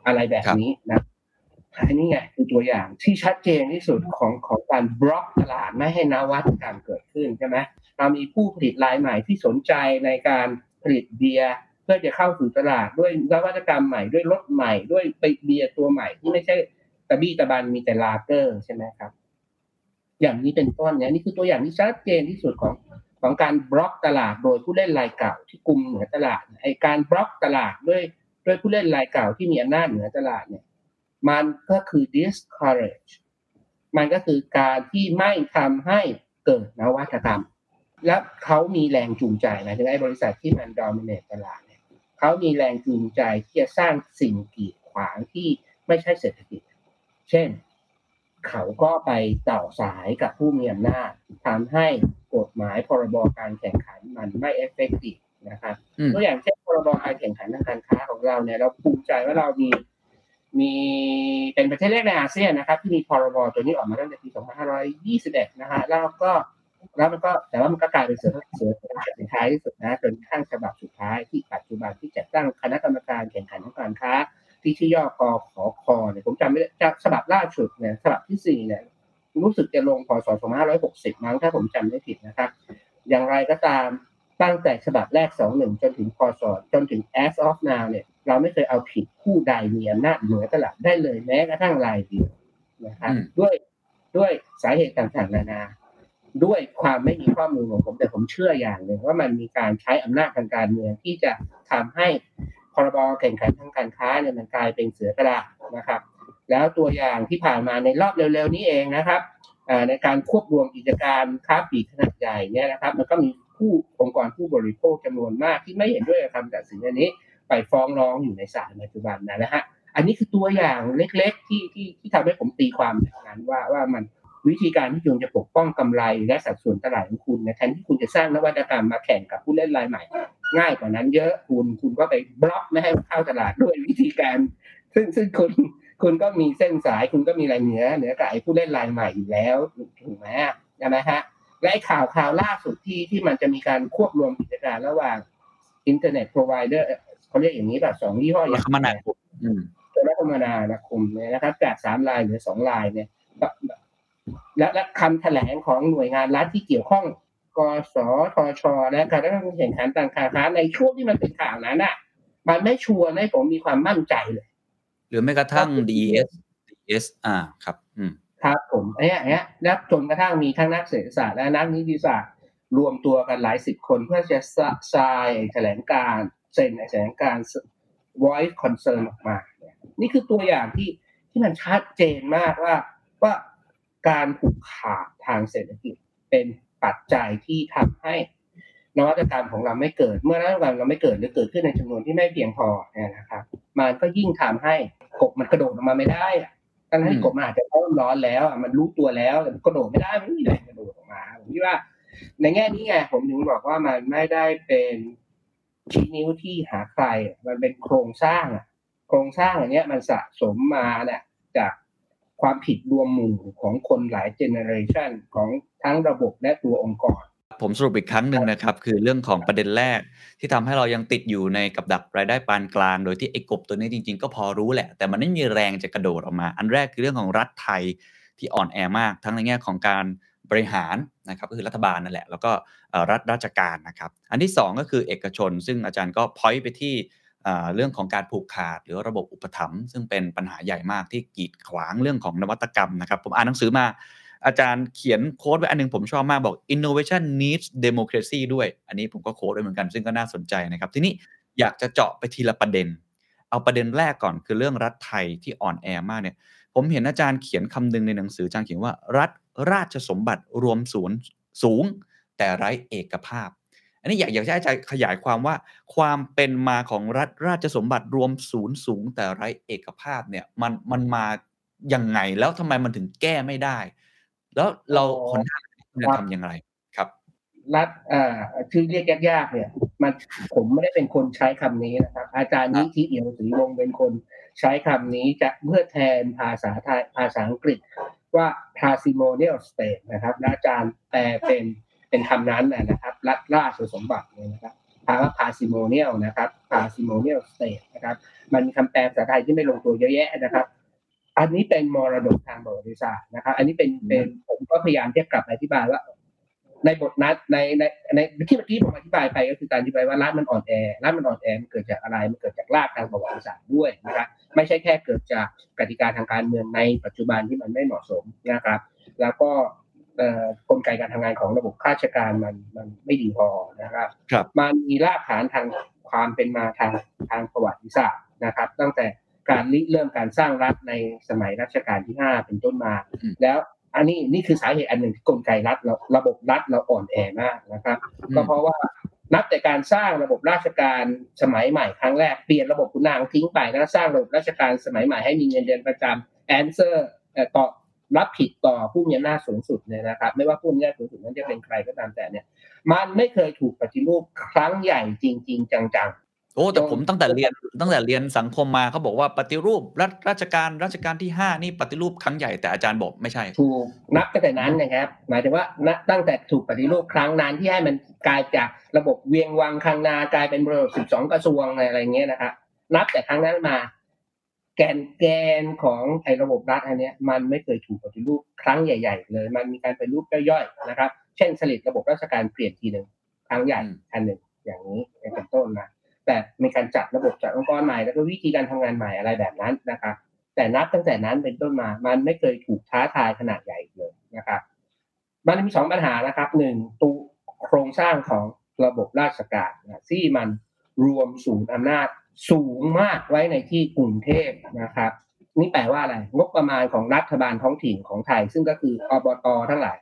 อะไรแบบนี้นะอันนี้ไงคือตัวอย่างที่ชัดเจนที่สุดของของการบล็อกตลาดไม่ให้นวัตกรรมเกิดขึ้นใช่ไหมเรามีผู้ผลิตรายใหม่ที่สนใจในการผลิตเบียร์เพื่อจะเข้าสู่ตลาดด้วยนวัตกรรมใหม่ด้วยรสใหม่ด้วยไปเบียร์ตัวใหม่ที่ไม่ใช่ตะบี้ตะบันมีแต่ลาเกอร์ใช่ไหมครับ อย่างนี้เป็นต้นเนี่ยนี่คือตัวอย่างที่ชัดเจนที่สุดของ ของการบล็อกตลาดโดยผู้เล่นรายเก่าที่กลุ่มเหนือตลาดไอการบล็อกตลาดด้วยด้วยผู้เล่นรายเก่าที่มีอำนาจเหนือตลาดเนี่ยมันก็คือ discourage มันก็คือการที่ไม่ทำให้เกิดนวัตกรรม และเขามีแรงจูงใจหมายถึงไอ้บริษัทที่มัน dominate ตลาดเนี่ยเขามีแรงจูงใจที่จะสร้างสิ่งกีดขวางที่ไม่ใช่เศรษฐกิจ เช่น เขาก็ไปต่อสายกับผู้มีอำนาจทำให้ กฎหมายพรบการแข่งขันมันไม่ effective นะครับอืมตัวอย่างเช่นพรบการแข่งขันทางการค้าของเราเนี่ยเราภูมิใจว่าเรามีมีเป็นประเทศแรกในอาเซียนนะครับ ที่มีพรบตัวนี้ออกมาตั้งแต่ปี 2521 นะฮะแล้วก็แล้วมันก็แต่ว่ามันก็กลายเป็นเสือเสือสุดท้ายที่สุดนะจนกระทั่งฉบับสุดท้ายที่ปัจจุบันที่จัดตั้งคณะกรรมการแข่งขันทางการค้า ที่ชื่อย่อคอขอคอเนี่ยผมจำไม่ได้จากฉบับล่าสุดเนี่ยฉบับที่สี่เนี่ย รู้สึกจะลงพศ2560มั้งถ้าผมจำไม่ผิดนะครับ อย่างไรก็ตามตั้งแต่ฉบับแรก 21 จนถึงพศจนถึง as of now เนี่ย เราไม่เคยเอาผิดผู้ใดมีอำนาจเหนือตลาดได้เลยแม้กระทั่งรายเดียวนะครับอืมด้วยด้วยสาเหตุต่างๆนานา ด้วยความไม่มีข้อมูลของผม แต่ผมเชื่ออย่างหนึ่งว่ามันมีการใช้อำนาจทางการเมืองที่จะทำให้พรบแข่งขันทางการค้าเนี่ยมันกลายเป็นเสือกระดาษนะครับ แล้วตัวอย่างที่ผ่านมาในรอบเร็วๆนี้เองนะครับในการควบรวมกิจการค้าปลีกขนาดใหญ่เนี่ยนะครับมันก็มีผู้องค์กรผู้บริโภคจำนวนมากที่ไม่เห็นด้วยกับคำตัดสินอันนี้ ไปฟ้องร้องอยู่ในศาลปัจจุบันนะฮะอันนี้คือตัวอย่างเล็กๆที่ที่ที่ทำให้ผมตีความแบบนั้นว่าว่ามันวิธีการที่คุณจะปกป้องกำไรและสัดส่วนตลาดของคุณนยแทนที่คุณจะสร้างนวัตกรรมมาแข่งกับผู้เล่นรายใหม่ ง่ายกว่านั้นเยอะคุณคุณก็ไปบล็อกไม่ให้เข้าตลาดด้วยวิธีการ ซึ่งซึ่งคุณ คุณก็มีเส้นสายคุณก็มีรายเหนือเหนือกับไอ้ผู้เล่นรายใหม่อยู่แล้วถูกไหมใช่ไหมฮะและไอ้ข่าวข่าวล่าสุดที่ที่มันจะมีการควบรวมกิจการระหว่างอินเทอร์เน็ต provider เขาเรียกอย่างนี้แบบสองยี่ห้อแล้ย่างคมนาคมโทรคมนาคมเนี่ยนะครับจากสามรายเหลือสองรายเนี่ยและและคำแถลงของหน่วยงานรัฐที่เกี่ยวข้องกสทช และการแข่งขันทางการค้าในช่วงที่มันเป็นข่าวนั้นอะ มันไม่ชัวร์ให้ผมมีความมั่นใจเลย หรือแม้กระทั่ง DES DES อ่าครับ อืมครับผมไอ้เนี้ยนักจนกระทั่งมีทั้งนักเศรษฐศาสตร์และนักนิติศาสตร์ รวมตัวกันหลายสิบคนเพื่อจะทรายแถลงการเซ็นแถลงการ voice concern ออกมาเนี่ยนี่คือตัวอย่างที่ที่มันชัดเจนมากว่าว่าการผูกขาดทางเศรษฐกิจเป็นปัจจัยที่ทำให้ นวัตกรรมของเราไม่เกิด เมื่อนวัตกรรมเราไม่เกิดหรือเกิดขึ้นในจำนวนที่ไม่เพียงพอเนี่ยนะครับมันก็ยิ่งทำให้กบมันกระโดดออกมาไม่ได้อะทั้งที่กบมันอาจจะร้อนร้อนแล้วอะมันรู้ตัวแล้วแต่กระโดดไม่ได้มันไม่มีแรงกระโดดออกมาผมคิดว่า ในแง่นี้ไงผมถึงบอกว่ามันไม่ได้เป็นชี้นิ้วที่หาใคร มันเป็นโครงสร้างอะโครงสร้างอย่างเนี้ยมันสะสมมาเนี่ยจากความผิดรวมหมู่ของคนหลายเจเนอเรชันของทั้งระบบและตัวองค์กร ผมสรุปอีกครั้งหนึ่งนะครับ คือเรื่องของประเด็นแรกที่ทำให้เรายังติดอยู่ในกับดักรายได้ปานกลาง โดยที่ไอ้กบตัวนี้จริง ๆ ก็พอรู้แหละ แต่มันไม่มีแรงจะกระโดดออกมา อันแรกคือเรื่องของรัฐไทยที่อ่อนแอมาก ทั้งในแง่ของการบริหารนะครับก็คือรัฐบาลนั่นแหละ แล้วก็รัฐราชการนะครับ อันที่ 2 ก็คือเอกชน ซึ่งอาจารย์ก็พอยต์ไปที่เรื่องของการผูกขาดหรือระบบอุปถัมภ์ซึ่งเป็นปัญหาใหญ่มากที่กีดขวางเรื่องของนวัตกรรมนะครับ ผมอ่านหนังสือมา อาจารย์เขียนโค้ดไว้อันนึงผมชอบมากบอก innovation needs democracy ด้วย อันนี้ผมก็โค้ดไว้เหมือนกันซึ่งก็น่าสนใจนะครับ ทีนี้อยากจะเจาะไปทีละประเด็น เอาประเด็นแรกก่อนคือเรื่องรัฐไทยที่อ่อนแอมากเนี่ย ผมเห็นอาจารย์เขียนคำนึงในหนังสืออาจารย์เขียนว่ารัฐราชสมบัติรวมศูนย์สูง แต่ไร้เอกภาพ อันนี้อยากอยากให้อาจารย์ขยายความว่า ความเป็นมาของรัฐราชสมบัติรวมศูนย์สูง แต่ไร้เอกภาพเนี่ยมันมันมายังไงแล้วทำไมมันถึงแก้ไม่ได้ แล้วเราคนทางจะทำอย่างไรครับ รัฐอ่าชื่อเรียกยากๆเนี่ย มันผมไม่ได้เป็นคนใช้คำนี้นะครับ อาจารย์นิธิเอี่ยวศรีวงศ์เป็นคนใช้คำนี้จะเพื่อแทนภาษาไทยภาษาอังกฤษว่า parsimonial state นะครับและอาจารย์แปลเป็นเป็นคำนั้นนะครับรัฐราชสมบัติเนี่ยนะครับคำว่า parsimonial นะครับ parsimonial state นะครับ มันมีคำแปลภาษาไทยที่ไม่ลงตัวเยอะแยะนะครับ อันนี้เป็นมรดกทางประวัติศาสตร์นะครับอันนี้เป็นเป็นผมก็พยายามที่จะกลับอธิบายว่า ในบทนัดในในในที่เมื่อกี้ผมอธิบายไปก็คือการอธิบายว่ารัฐมันอ่อนแอรัฐมันอ่อนแอมันเกิดจากอะไรมันเกิดจากรากทางประวัติศาสตร์ด้วยนะครับไม่ใช่แค่เกิดจากกติกาทางการเมืองในปัจจุบันที่มันไม่เหมาะสมนะครับ แล้วก็กลไกการทำงานของระบบข้าราชการมันมันไม่ดีพอนะครับครับมันมีรากฐานทางความเป็นมาทางทางประวัติศาสตร์นะครับ ตั้งแต่ การริเริ่มการสร้างรัฐในสมัยรัชกาลที่ห้าเป็นต้นมา แล้วอันนี้นี่คือสาเหตุอันหนึ่งที่กลไกรัฐเราระบบรัฐเราอ่อนแอมากนะครับ ก็เพราะว่านับแต่การสร้างระบบราชการสมัยใหม่ครั้งแรกเปลี่ยนระบบขุนนางทิ้งไปแล้วสร้างระบบราชการสมัยใหม่ให้มีเงินเดือนประจำแอนเซอร์ต่อรับผิดต่อผู้มีอำนาจสูงสุดเนี่ยนะครับ ไม่ว่าผู้มีอำนาจสูงสุดนั้นจะเป็นใครก็ตามแต่เนี่ย มันไม่เคยถูกปฏิรูปครั้งใหญ่จริง ๆ จังๆ โอ้แต่ผมตั้งแต่เรียนตั้งแต่เรียนสังคมมาเขาบอกว่าปฏิรูปรัฐราชการราชการที่ห้านี่ปฏิรูปครั้งใหญ่แต่อาจารย์บอกไม่ใช่ถูกนับตั้งแต่นั้นนะครับ หมายถึงว่านับตั้งแต่ถูกปฏิรูปครั้งนั้นที่ให้มันกลายจากระบบเวียงวังคังนากลายเป็นระบบสิบสองกระทรวงอะไรเงี้ยนะครับนับแต่ครั้งนั้นมา แกนแกนของไอ้ระบบรัฐอันเนี้ย มันไม่เคยถูกปฏิรูปครั้งใหญ่ ๆ เลย มันมีการปฏิรูปย่อยๆนะครับ เช่นสลิดระบบราชการเปลี่ยนทีหนึ่งครั้งใหญ่อันหนึ่งอย่างนี้เป็นต้นนะ แต่มีการจัดระบบจัดองค์กรใหม่แล้วก็วิธีการทำงานใหม่อะไรแบบนั้นนะครับแต่นับตั้งแต่นั้นเป็นต้นมา มันไม่เคยถูกท้าทายขนาดใหญ่เลยนะครับ มันมีสองปัญหานะครับหนึ่งตัวโครงสร้างของระบบราชการนะที่มันรวมศูนย์อำนาจสูงมากไว้ในที่กรุงเทพนะครับ นี่แปลว่าอะไร งบประมาณของรัฐบาลท้องถิ่นของไทย ซึ่งก็คืออบตทั้งหลาย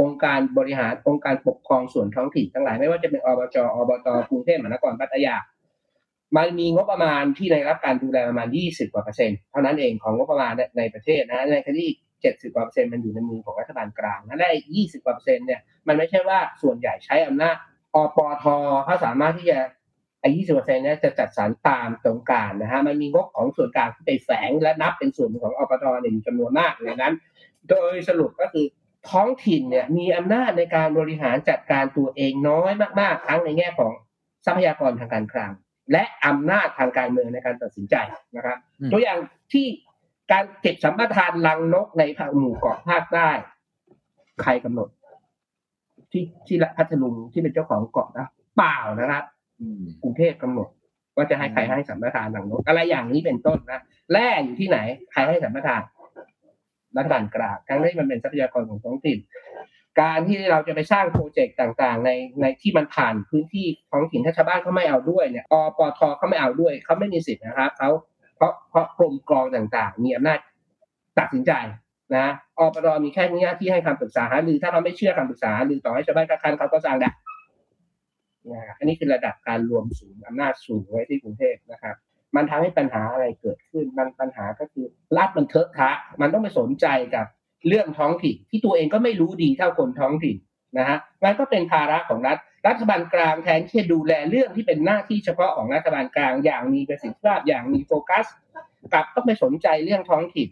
องค์การบริหารองค์การปกครองส่วนท้องถิ่นทั้งหลายไม่ว่าจะเป็นอบจอบตกรุงเทพมหานครพัทยา มันมีงบประมาณที่ในรับการดูแลประมาณ 20กว่าเปอร์เซ็นต์เท่านั้นเองของงบประมาณในประเทศนะในขณะที่70กว่าเปอร์เซ็นต์มันอยู่ในมือของรัฐบาลกลางนั่นได้20กว่าเปอร์เซ็นต์เนี่ยมันไม่ใช่ว่าส่วนใหญ่ใช้อำนาจอปทเขาสามารถที่จะไอ้ยี่สิบเปอร์เซ็นต์นี้จะจัดสรรตามตรงกางนะฮะ มันมีงบของส่วนกลางที่ไปแฝงและนับเป็นส่วนของอปทเนี่ยอยู่จำนวนมากเลยนั้น โดยสรุปก็คือ ท้องถิ่นเนี่ยมีอำนาจในการบริหารจัดการตัวเองน้อยมาก ๆ ทั้งในแง่ของทรัพยากรทางการคลัง และอำนาจทางการเมืองในการตัดสินใจนะครับ ตัวอย่างที่การเก็บสัมปทานลังนกในภาคหมู่เกาะภาคใต้ ใครกำหนด ที่ที่พัทลุงที่เป็นเจ้าของเกาะนะเปล่านะครับกรุงเทพกำหนดว่าจะให้ใครให้สัมปทานหลังนกอะไรอย่างนี้เป็นต้นนะแร่อยู่ที่ไหน ใครให้สัมปทาน รัฐบาลกลางทั้งที่มันเป็นทรัพยากรของท้องถิ่น การที่เราจะไปสร้างโปรเจกต์ต่างๆ ในในที่มันผ่านพื้นที่ท้องถิ่นถ้าชาวบ้านเขาไม่เอาด้วยเนี่ยอปทเขาไม่เอาด้วยเขาไม่มีสิทธิ์นะครับเขาเพราะเพราะกรมกรองต่างๆ มีอำนาจตัดสินใจนะอปทมีแค่นี้ที่ให้คำปรึกษาหรือถ้าเราไม่เชื่อคำปรึกษาหรือต่อให้ชาวบ้านคัดค้านเขาก็สร้างได้นะอันนี้คือระดับการรวมศูนย์อำนาจสูงไว้ที่กรุงเทพนะครับ มันทำให้ปัญหาอะไรเกิดขึ้น มันปัญหาก็คือรัฐมันเถอะทะมันต้องไปสนใจกับเรื่องท้องถิ่นที่ตัวเองก็ไม่รู้ดีเท่าคนท้องถิ่นนะฮะมันก็เป็นภาระของรัฐ รัฐบาลกลางแทนที่จะดูแลเรื่องที่เป็นหน้าที่เฉพาะของรัฐบาลกลางอย่างมีประสิทธิภาพอย่างมีโฟกัสกลับต้องไปสนใจเรื่องท้องถิ่น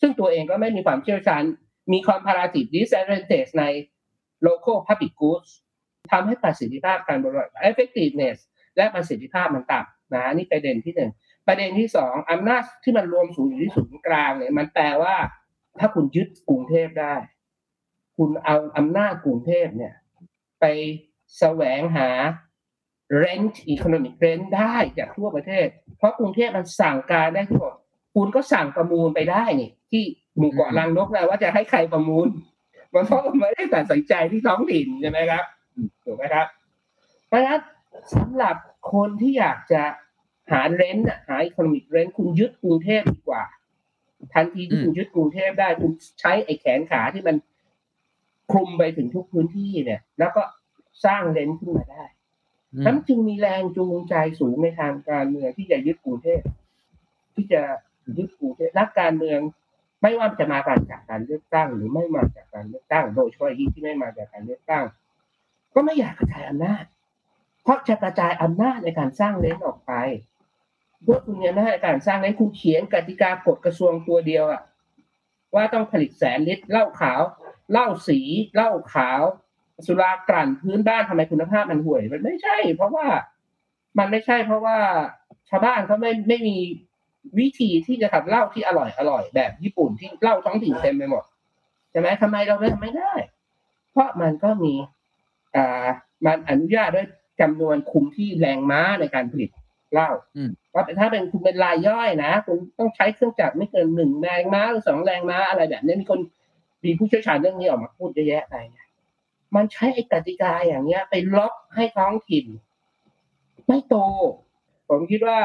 ซึ่งตัวเองก็ไม่มีความเชี่ยวชาญ มี comparative disadvantage ใน local public goods ทำให้ประสิทธิภาพการบริหาร effectiveness และประสิทธิภาพมันต่ำ นะนี่ประเด็นที่หนึ่งประเด็นที่สองอำนาจที่มันรวมศูนย์อยู่ที่ศูนย์กลางเนี่ยมันแปลว่า ถ้าคุณยึดกรุงเทพได้ คุณเอาอำนาจกรุงเทพเนี่ย ไปแสวงหา rent economic rent ได้จากทั่วประเทศ เพราะกรุงเทพมันสั่งการได้ทั้งหมดคุณก็สั่งประมูลไปได้นี่ที่หมู่เกาะลังนกแล้วว่าจะให้ใครประมูลมันเพราะมันไม่ได้ตัดสินใจที่ท้องถิ่นใช่ไหมครับถูกไหมครับเพราะฉะนั้นสำหรับ คนที่อยากจะหาเรนต์หาอีโคโนมิกเรนต์คุณยึดกรุงเทพดีกว่า ทันทีที่คุณยึดกรุงเทพได้คุณใช้ไอ้แขนขาที่มันคลุมไปถึงทุกพื้นที่เนี่ย แล้วก็สร้างเรนต์ขึ้นมาได้นั้นจึงมีแรงจูงใจสูงในทางการเมืองที่จะยึดกรุงเทพที่จะยึดกรุงเทพนักการเมือง ไม่ว่าจะมาจากการเลือกตั้ง หรือไม่มาจากการเลือกตั้ง โดยเฉพาะยิ่งที่ไม่มาจากการเลือกตั้ง ก็ไม่อยากกระจายอำนาจ เพราะจะกระจายอำนาจในการสร้างเลนออกไปเพื่อคุณมีอำนาจในการสร้างเลนคุณเขียนกติกากฎกระทรวงตัวเดียวอะว่าต้องผลิตแสนลิตรเหล้าขาวเหล้าสีเหล้าขาว สุรากลั่นพื้นบ้านทำไมคุณภาพมันห่วย มันไม่ใช่ เพราะว่ามันไม่ใช่เพราะว่าชาวบ้านเขาไม่ไม่มีวิธีที่จะทำเหล้าที่อร่อยอร่อยแบบญี่ปุ่นที่เหล้าท้องถิ่นเต็มไปหมดใช่ไหมทำไมเราไม่ทำไม่ได้ เพราะมันก็มีอ่ามันอนุญาตด้วย จำนวนคุมที่แรงม้าในการผลิตเหล้าเพราะถ้าเป็นคุณเป็นรายย่อยนะคุณต้องใช้เครื่องจักรไม่เกินหนึ่งแรงม้าหรือสองแรงม้าอะไรแบบนี้มีคนมีผู้เชี่ยวชาญเรื่องนี้ออกมาพูดเยอะแยะไปมันใช้ไอ้กติกาอย่างเงี้ย ไปล็อกให้ท้องถิ่น ไม่โต ผมคิดว่า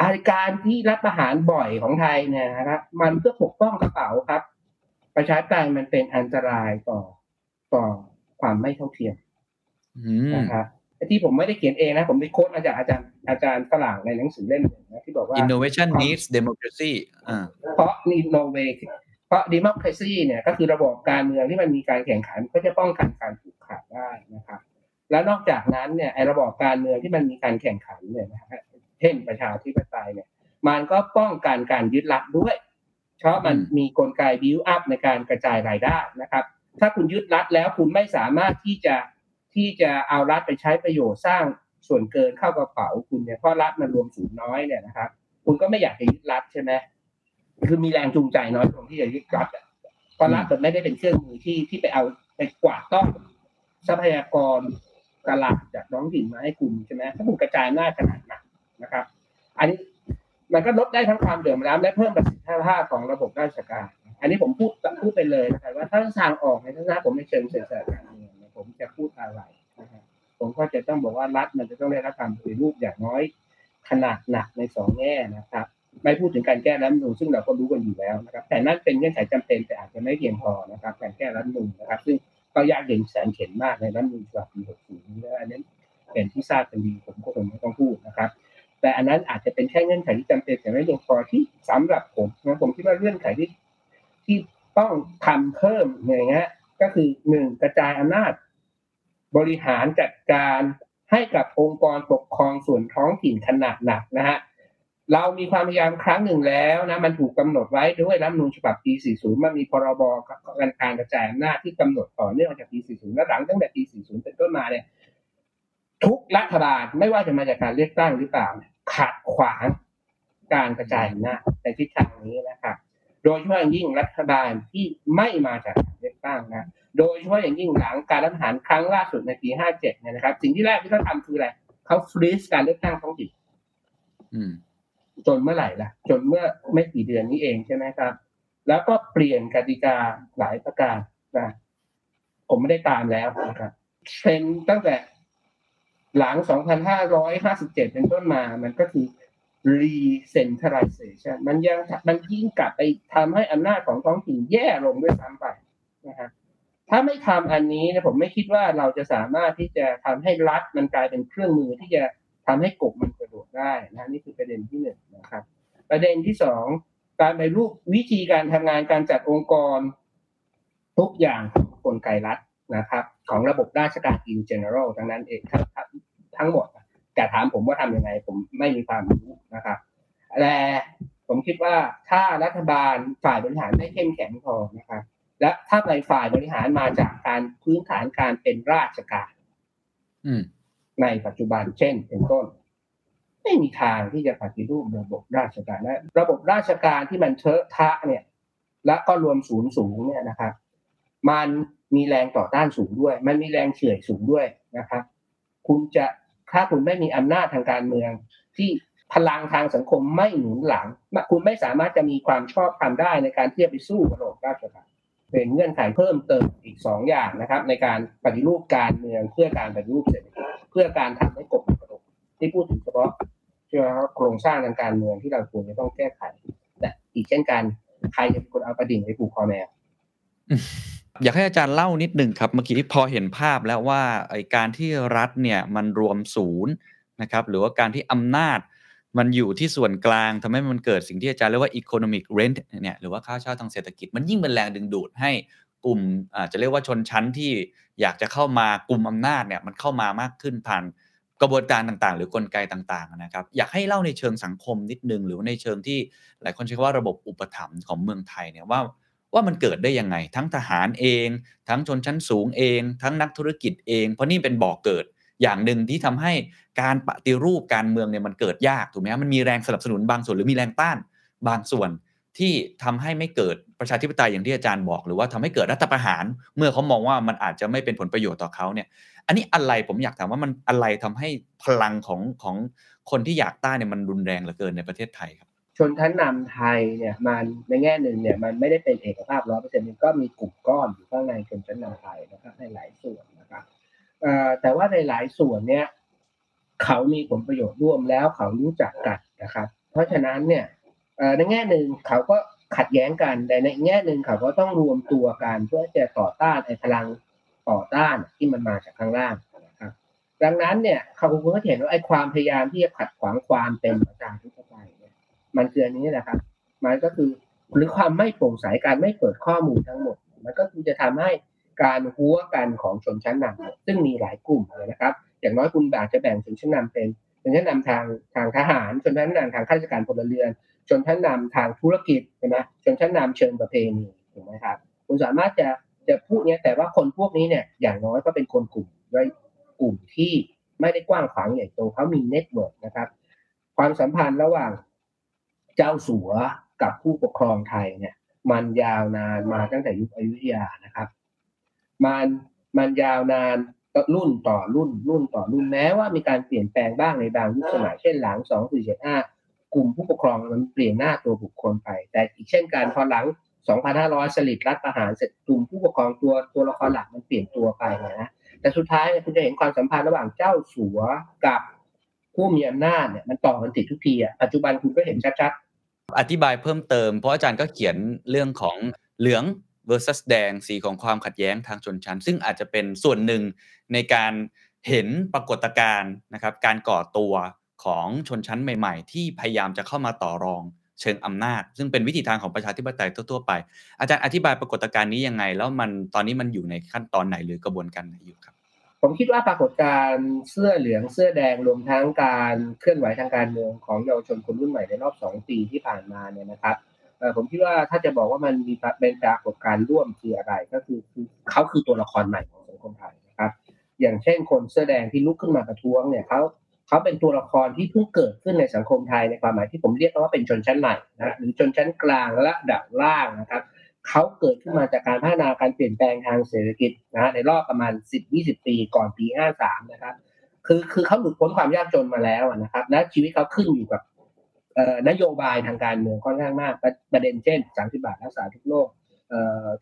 อาการที่รัฐประหารบ่อยของไทยเนี่ยนะครับมันเพื่อปกป้องกระเป๋าครับ ประชาธิปไตยมันเป็นอันตรายต่อต่อความไม่เท่าเทียมนะครับ ที่ผมไม่ได้เขียนเองนะ ผมไปโค้ดมาจากอาจารย์อาจารย์ฝรั่งในหนังสือเล่มนึงนะที่บอกว่า innovation needs democracy เพราะ innovate เพราะ democracy เนี่ยก็คือระบบการเมืองที่มันมีการแข่งขันก็จะป้องกันการผูกขาดได้นะครับ แล้วนอกจากนั้นเนี่ยไอ้ระบบการเมืองที่มันมีการแข่งขันเนี่ยนะฮะเช่นประชาธิปไตยเนี่ย มันก็ป้องกันการยึดลัดด้วยเพราะมันมีกลไกบิวอัพในการกระจายรายได้นะครับ ถ้าคุณยึดรัดแล้วคุณไม่สามารถที่จะ ที่จะเอารัฐไปใช้ประโยชน์สร้างส่วนเกินเข้ากระเป๋าคุณเนี่ยเพราะรัฐมันรวมสูงน้อยเนี่ยนะครับ คุณก็ไม่อยากจะยึดรัฐใช่ไหมคือมีแรงจูงใจน้อยตรงที่จะยึดรัฐเพราะรัฐมันไม่ได้เป็นเครื่องมือที่ที่ไปเอาไปกวาดต้องทรัพยากรตลาดจากน้องถิ่นมาให้คุณใช่ไหมถ้าคุณกระจายหน้าขนาดหนักนะครับ อันนี้มันก็ลดได้ทั้งความเดือดร้อนและเพิ่มประสิทธิภาพของระบบราชการ อันนี้ผมพูดพูดไปเลยนะครับว่าถ้าทางออกในทัศนะผมในเชิงเศรษฐศาสตร์การเมือง ผมจะพูดอะไรนะครับผมก็จะต้องบอกว่ารัฐมันจะต้องได้รับการปฏิรูปอย่างน้อย ขนาดหนักในสองแง่นะครับ ไม่พูดถึงการแก้รัฐนูนซึ่งเราก็รู้กันอยู่แล้วนะครับ แต่นั่นเป็นเงื่อนไขจำเป็นแต่อาจจะไม่เพียงพอนะครับ การแก้รัฐนูนนะครับ ซึ่งก็ยากเย็นแสนเข็นมากในรัฐนูนฉบับปี60นี้และอันนั้นเป็นที่ทราบกันดีผมก็คงไม่ต้องพูดนะครับ แต่อันนั้นอาจจะเป็นแค่เงื่อนไขที่จำเป็นแต่ไม่เพียงพอที่สำหรับผมนะผมคิดว่าเงื่อนไขที่ที่ต้องทำเพิ่มอย่างเงี้ยก็คือหนึ่งกระจายอำนาจ บริหารจัดการให้กับองค์กรปกครองส่วนท้องถิ่นขนาดหนักนะฮะเรามีความพยายามครั้งหนึ่งแล้วนะมันถูกกาหนดไว้ด้วยรัฐนูญฉบับปี 40 มันมีพรบการการกระจายอำนาจที่กำหนดต่อเนื่องมาจากปี 40 และหลังตั้งแต่ปี 40 เป็นต้นมาเนี่ยทุกรัฐบาลไม่ว่าจะมาจากการเลือกตั้งหรือเปล่าขัดขวางการกระจายอำนาจในทิศทางนี้นะครับ โดยเฉพาะยิ่งรัฐบาลที่ไม่มาจากการเลือกตั้งนะ โดยเฉพาะอย่างยิ่งหลังการรัฐประหารครั้งล่าสุดในปี 57 เนี่ยนะครับ สิ่งที่แรกที่เขาทำคืออะไรเขาฟรีซการเลือกตั้งท้องถิ่นจนเมื่อไหร่ล่ะ จนเมื่อไม่กี่เดือนนี้เองใช่ไหมครับ แล้วก็เปลี่ยนกติกาหลายประการนะผมไม่ได้ตามแล้วนะครับเทรนด์ตั้งแต่หลัง 2,557 เป็นต้นมา มันก็คือ recentralization มันยังมันยิ่งกลับไปทำให้อำนาจของท้องถิ่นแย่ลงด้วยซ้ำไปนะครับ ถ้าไม่ทำอันนี้นะผมไม่คิดว่าเราจะสามารถที่จะทำให้รัฐมันกลายเป็นเครื่องมือที่จะทำให้กบมันกระโดดได้นะนี่คือประเด็นที่หนึ่งนะครับ ประเด็นที่สองการไปรูปวิธีการทำงานการจัดองค์กร ทุกอย่างกลไกรัฐนะครับ ของระบบราชการ in general ทั้งนั้นเองทั้งทั้งหมดแต่ถามผมว่าทำยังไง ผมไม่มีความรู้นะครับแต่ผมคิดว่าถ้ารัฐบาลฝ่ายบริหารไม่เข้มแข็งพอนะครับ และถ้าในฝ่ายบริหารมาจากการพื้นฐานการเป็นราชการอืมในปัจจุบันเช่น เป็นต้น ไม่มีทางที่จะปฏิรูประบบราชการและระบบราชการที่มันเทอะทะเนี่ย และก็รวมศูนย์สูงเนี่ยนะครับ มันมีแรงต่อต้านสูงด้วย มันมีแรงเฉื่อยสูงด้วยนะครับคุณจะถ้าคุณไม่มีอำนาจทางการเมือง ที่พลังทางสังคมไม่หนุนหลัง คุณไม่สามารถจะมีความชอบธรรมได้ในการที่จะไปสู้ระบบราชการ เป็นเงื่อนไขเพิ่มเติมอีกสองอย่างนะครับ ในการปฏิรูปการเมืองเพื่อการปฏิรูปเศรษฐกิจเพื่อการทำให้กบกระดกที่พูดถึงเฉพาะใช่ไหมครับโครงสร้างทางการเมืองที่เราควรจะต้องแก้ไขแต่อีกเช่นกันใครจะเป็นคนเอาประดิ่งไปผูกคอแมวอยากให้อาจารย์เล่านิดหนึ่งครับเมื่อกี้พอเห็นภาพแล้วว่าไอการที่รัฐเนี่ยมันรวมศูนย์นะครับ หรือว่าการที่อำนาจ มันอยู่ที่ส่วนกลางทำให้มันเกิดสิ่งที่อาจารย์เรียกว่า economic rent เนี่ยหรือว่าค่าเช่าทางเศรษฐกิจ มันยิ่งเป็นแรงดึงดูดให้กลุ่มอาจจะเรียกว่าชนชั้นที่อยากจะเข้ามากลุ่มอำนาจเนี่ยมันเข้ามามากขึ้นผ่านกระบวนการต่างๆ หรือกลไกต่างๆนะครับอยากให้เล่าในเชิงสังคมนิดนึง หรือว่าในเชิงที่หลายคนใช้คำว่าระบบอุปถัมภ์ของเมืองไทยเนี่ยว่าว่ามันเกิดได้ยังไง ทั้งทหารเอง ทั้งชนชั้นสูงเอง ทั้งนักธุรกิจเอง เพราะนี่เป็นบ่อกเกิด อย่างหนึ่งที่ทำให้การปฏิรูปการเมืองเนี่ยมันเกิดยากถูกไหมมันมีแรงสนับสนุนบางส่วนหรือมีแรงต้านบางส่วนที่ทำให้ไม่เกิดประชาธิปไตยอย่างที่อาจารย์บอก หรือว่าทำให้เกิดรัฐประหาร เมื่อเขามองว่ามันอาจจะไม่เป็นผลประโยชน์ต่อเขาเนี่ย อันนี้อะไรผมอยากถามว่ามันอะไรทำให้พลังของของคนที่อยากต้านเนี่ยมันรุนแรงเหลือเกินในประเทศไทยครับ ชนชั้นนำไทยเนี่ยมันในแง่หนึ่งเนี่ยมันไม่ได้เป็นเอกภาพร้อยเปอร์เซ็นต์มันก็มีกลุ่มก้อนอยู่ข้างในชนชั้นนำไทยนะครับในหลายส่วนนะ แต่ว่าในหลายส่วนเนี่ยเขามีผลประโยชน์ร่วมแล้วเขารู้จักกันนะครับ เพราะฉะนั้นเนี่ยในแง่หนึ่งเขาก็ขัดแย้งกันแต่ในแง่หนึ่งเขาก็ต้องรวมตัวกันเพื่อจะต่อต้านไอ้พลังต่อต้านที่มันมาจากข้างล่างนะครับดังนั้นเนี่ยเขาคงก็เห็นว่าไอ้ความพยายามที่จะขัดขวางความเป็นประชาธิปไตยเนี่ยมันคืออันนี้แหละครับ มันก็คือหรือความไม่โปร่งใสการไม่เปิดข้อมูลทั้งหมด มันก็คือจะทำให้ การหัวกันของชนชั้นนำซึ่งมีหลายกลุ่มเลยนะครับ อย่างน้อยคุณอาจจะแบ่งชนชั้นนำเป็นชนชั้นนำทางทางทหารชนชั้นนำทางข้าราชการพลเรือนชนชั้นนำทางธุรกิจใช่ไหมชนชั้นนำเชิงประเพณีถูกไหมครับคุณสามารถจะจะพูดเนี้ยแต่ว่าคนพวกนี้เนี่ยอย่างน้อยก็เป็นคนกลุ่มด้วยกลุ่มที่ไม่ได้กว้างขวางใหญ่โตเขามี network นะครับ ความสัมพันธ์ระหว่างเจ้าสัวกับผู้ปกครองไทยเนี่ย มันยาวนานมาตั้งแต่ยุคอยุธยานะครับ มันมันยาวนานรุ่นต่อรุ่นรุ่นต่อรุ่นแม้ว่ามีการเปลี่ยนแปลงบ้างในบางยุคสมัยเช่นหลังสองสี่เจ็ดห้ากลุ่มผู้ปกครองมันเปลี่ยนหน้าตัวบุคคลไป แต่อีกเช่นกันพอหลัง 2,500 สลิดรัฐประหารเสร็จกลุ่มผู้ปกครองตัวตัวละครหลักมันเปลี่ยนตัวไปนะแต่สุดท้ายคุณจะเห็นความสัมพันธ์ระหว่างเจ้าสัวกับผู้มีอำนาจเนี่ยมันต่อกันติดทุกทีอะปัจจุบันคุณก็เห็นชัดๆอธิบายเพิ่มเติมเพราะอาจารย์ก็เขียนเรื่องของเหลือง versus แดงสีของความขัดแย้งทางชนชั้น ซึ่งอาจจะเป็นส่วนหนึ่งในการเห็นปรากฏการณ์นะครับการก่อตัวของชนชั้นใหม่ ๆ ที่พยายามจะเข้ามาต่อรองเชิงอำนาจ ซึ่งเป็นวิธีทางของประชาธิปไตยทั่วๆไป อาจารย์อธิบายปรากฏการณ์นี้ยังไง แล้วมันตอนนี้มันอยู่ในขั้นตอนไหนหรือกระบวนการไหนอยู่ครับ ผมคิดว่าปรากฏการณ์เสื้อเหลืองเสื้อแดงรวมทั้งการเคลื่อนไหวทางการเมืองของเยาวชนคนรุ่นใหม่ในรอบสองปีที่ผ่านมาเนี่ยนะครับ ผมคิดว่าถ้าจะบอกว่ามันมีเป็นปรากฏการณ์ร่วมคืออะไร ก็คือคือเขาคือตัวละครใหม่ของสังคมไทยนะครับ อย่างเช่นคนเสื้อแดงที่ลุกขึ้นมาประท้วงเนี่ยเขาเขาเป็นตัวละครที่เพิ่งเกิดขึ้นในสังคมไทยในความหมายที่ผมเรียกว่าเป็นชนชั้นใหม่นะหรือชนชั้นกลางและดับล่างนะครับเขาเกิดขึ้นมาจากการพัฒนาการเปลี่ยนแปลงทางเศรษฐกิจนะในรอบประมาณ 10-20 ปีก่อนปี 53 นะครับ คือคือเขาหลุดพ้นความยากจนมาแล้วนะครับ และชีวิตเขาขึ้นอยู่กับ นโยบายทางการเมืองค่อนข้างมาก ประเด็นเช่น 30 บาทรักษาทุกโรค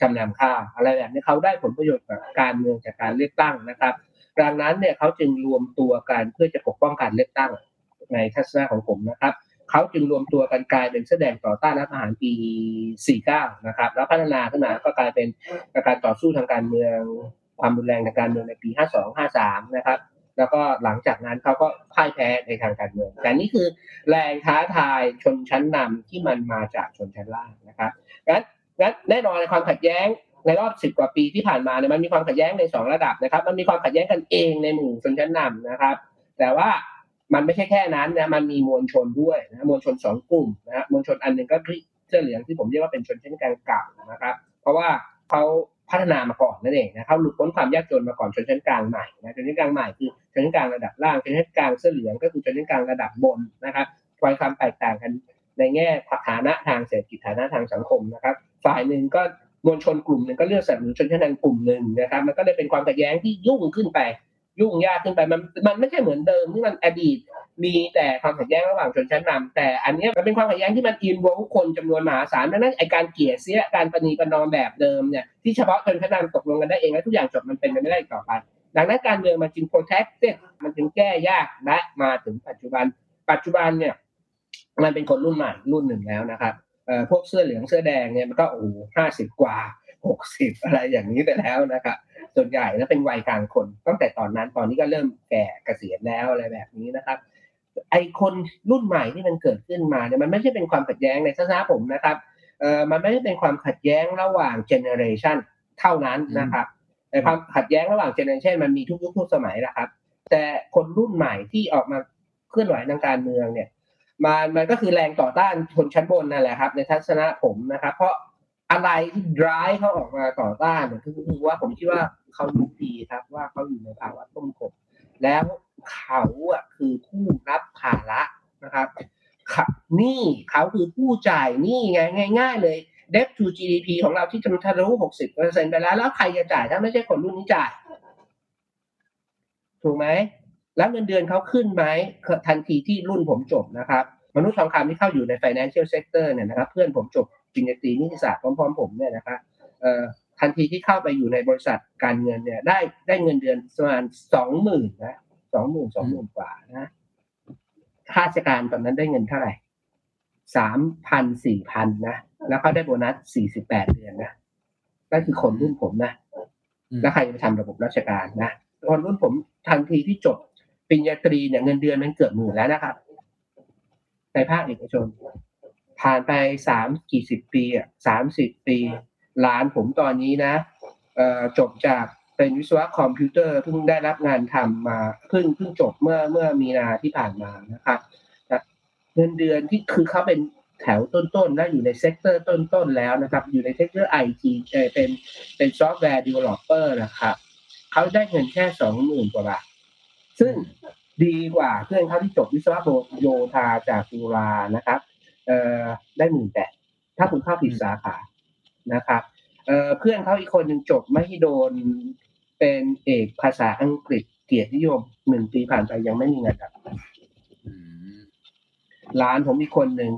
จำนำข้าอะไรแบบนี้เขาได้ผลประโยชน์จากการเมืองจากการเลือกตั้งนะครับ ดังนั้นเนี่ยเขาจึงรวมตัวกันเพื่อจะปกป้องการเลือกตั้งในทัศนะของผมนะครับเขาจึงรวมตัวกันกลายเป็นแสดงต่อต้านรัฐประหารปี 49 นะครับ แล้วพัฒนาขึ้นมาก็กลายเป็นการต่อสู้ทางการเมืองความรุนแรงทางการเมืองในปี 52 53 นะครับ แล้วก็หลังจากนั้นเขาก็พ่ายแพ้ในทางการเมือง แต่นี่คือแรงท้าทายชนชั้นนำที่มันมาจากชนชั้นล่างนะครับงั้นงั้นแน่นอนในความขัดแย้งในรอบสิบกว่าปีที่ผ่านมาเนี่ยมันมีความขัดแย้งในสองระดับนะครับ มันมีความขัดแย้งกันเองในหมู่ชนชั้นนำนะครับ แต่ว่ามันไม่ใช่แค่นั้นนะมันมีมวลชนด้วยนะมวลชนสองกลุ่มนะมวลชนอันหนึ่งก็คือเสื้อเหลืองที่ผมเรียกว่าเป็นชนชั้นกลางเก่านะครับ เพราะว่าเขา พัฒนามาก่อนนั่นเองนะครับหลุดพ้นความยากจนมาก่อนชนชั้นกลางใหม่นะชนชั้นกลางใหม่คือชนชั้นกลางระดับล่างชนชั้นกลางเสื้อเหลืองก็คือชนชั้นกลางระดับบนนะครับความแตกต่างกันในแง่ฐานะทางเศรษฐกิจฐานะทางสังคมนะครับ ฝ่ายหนึ่งก็มวลชนกลุ่มหนึ่งก็เลือกสนับสนุนชนชั้นกลางกลุ่มหนึ่งนะครับ มันก็เลยเป็นความขัดแย้งที่ยุ่งขึ้นไป ยุ่งยากขึ้นไปมันมันไม่ใช่เหมือนเดิมที่มันอดีต มีแต่ความขัดแย้งระหว่างชนชั้นนำแต่อันนี้มันเป็นความขัดแย้งที่มันอินวงคนจำนวนมหาศาลดังนั้นไอการเกลี่ยเสียการประนีประนอมแบบเดิมเนี่ยที่เฉพาะชนชั้นนำตกลงกันได้เองแล้วทุกอย่างจบมันเป็นไปไม่ได้ต่อไปดังนั้นการเมืองมันจึง protect มันจึงแก้ยากและมาถึงปัจจุบัน ปัจจุบันเนี่ย มันเป็นคนรุ่นใหม่รุ่นหนึ่งแล้วนะครับเอ่อพวกเสื้อเหลืองเสื้อแดงเนี่ยมันก็โอ้ห้าสิบกว่าหกสิบอะไรอย่างนี้ไปแล้วนะครับ ส่วนใหญ่แล้วเป็นวัยกลางคน ตั้งแต่ตอนนั้นตอนนี้ก็เริ่มแก่เกษียณแล้วอะไรแบบนี้นะครับ ไอ้คนรุ่นใหม่ที่มันเกิดขึ้นมาเนี่ยมันไม่ใช่เป็นความขัดแย้งในทัศนะผมนะครับเอ่อมันไม่ได้เป็นความขัดแย้งระหว่าง generationเท่านั้นนะครับแต่ความขัดแย้งระหว่าง generation มันมีทุกยุคทุกสมัยนะครับ แต่คนรุ่นใหม่ที่ออกมาเคลื่อนไหวทางการเมืองเนี่ยมันมันก็คือแรงต่อต้านชนชั้นบนนั่นแหละครับ ในทัศนะผมนะครับ เพราะ อะไรที่ drive เขาออกมาต่อต้านเนี่ยคือว่าผมคิดว่าเขารู้ดีครับว่าเขาอยู่ในภาวะต้มกบแล้วเขาอะคือผู้รับภาระนะครับนี่เขาคือผู้จ่ายนี่ไงง่าย ๆ เลย debt to GDP ของเราที่จะทะลุหกสิบเปอร์เซ็นไปแล้ว แล้วใครจะจ่ายถ้าไม่ใช่คนรุ่นนี้จ่าย ถูกไหม แล้วเงินเดือนเขาขึ้นไหมทันทีที่รุ่นผมจบนะครับ มนุษย์ทองคำที่เข้าอยู่ใน financial sector เนี่ยนะครับ เพื่อนผมจบ ปริญญาตรีนิติศาสตร์พร้อมๆผมเนี่ยนะครับทันทีที่เข้าไปอยู่ในบริษัทการเงินเนี่ยได้ได้เงินเดือนประมาณสองหมื่นนะสองหมื่นสองหมื่นกว่านะข้าราชการตอนนั้นได้เงินเท่าไหร่สามพันสี่พันนะแล้วเขาได้โบนัสสี่สิบแปดเดือนนะนั่นคือคนรุ่นผมนะแล้วใครจะไปทำระบบราชการนะคนรุ่นผมทันทีที่จบปริญญาตรีเนี่ยเงินเดือนมันเกือบหมื่นแล้วนะครับในภาคเอกชน ผ่านไปสามกี่สิบปีอะสามสิบปีหลานผมตอนนี้นะจบจากเป็นวิศวะคอมพิวเตอร์เพิ่งได้รับงานทำมาเพิ่งเพิ่งจบเมื่อเมื่อมีนาที่ผ่านมานะครับเงินเดือนที่คือเขาเป็นแถวต้นๆนะอยู่ใน sector ต้นๆแล้วนะครับ อยู่ใน sector IT เป็นเป็น software developer นะครับเขาได้เงินแค่สองหมื่นกว่าบาทซึ่งดีกว่าเพื่อนเขาที่จบวิศวะโยธาจากจุฬานะครับ ได้หมื่นแปดถ้าคุณเข้าผิดสาขานะครับเพื่อนเขาอีกคนหนึ่งจบไม่โดนเป็นเอกภาษาอังกฤษเกียรตินิยมหนึ่งปีผ่านไปยังไม่มีงานทำร้านผมอีกคนหนึ่ง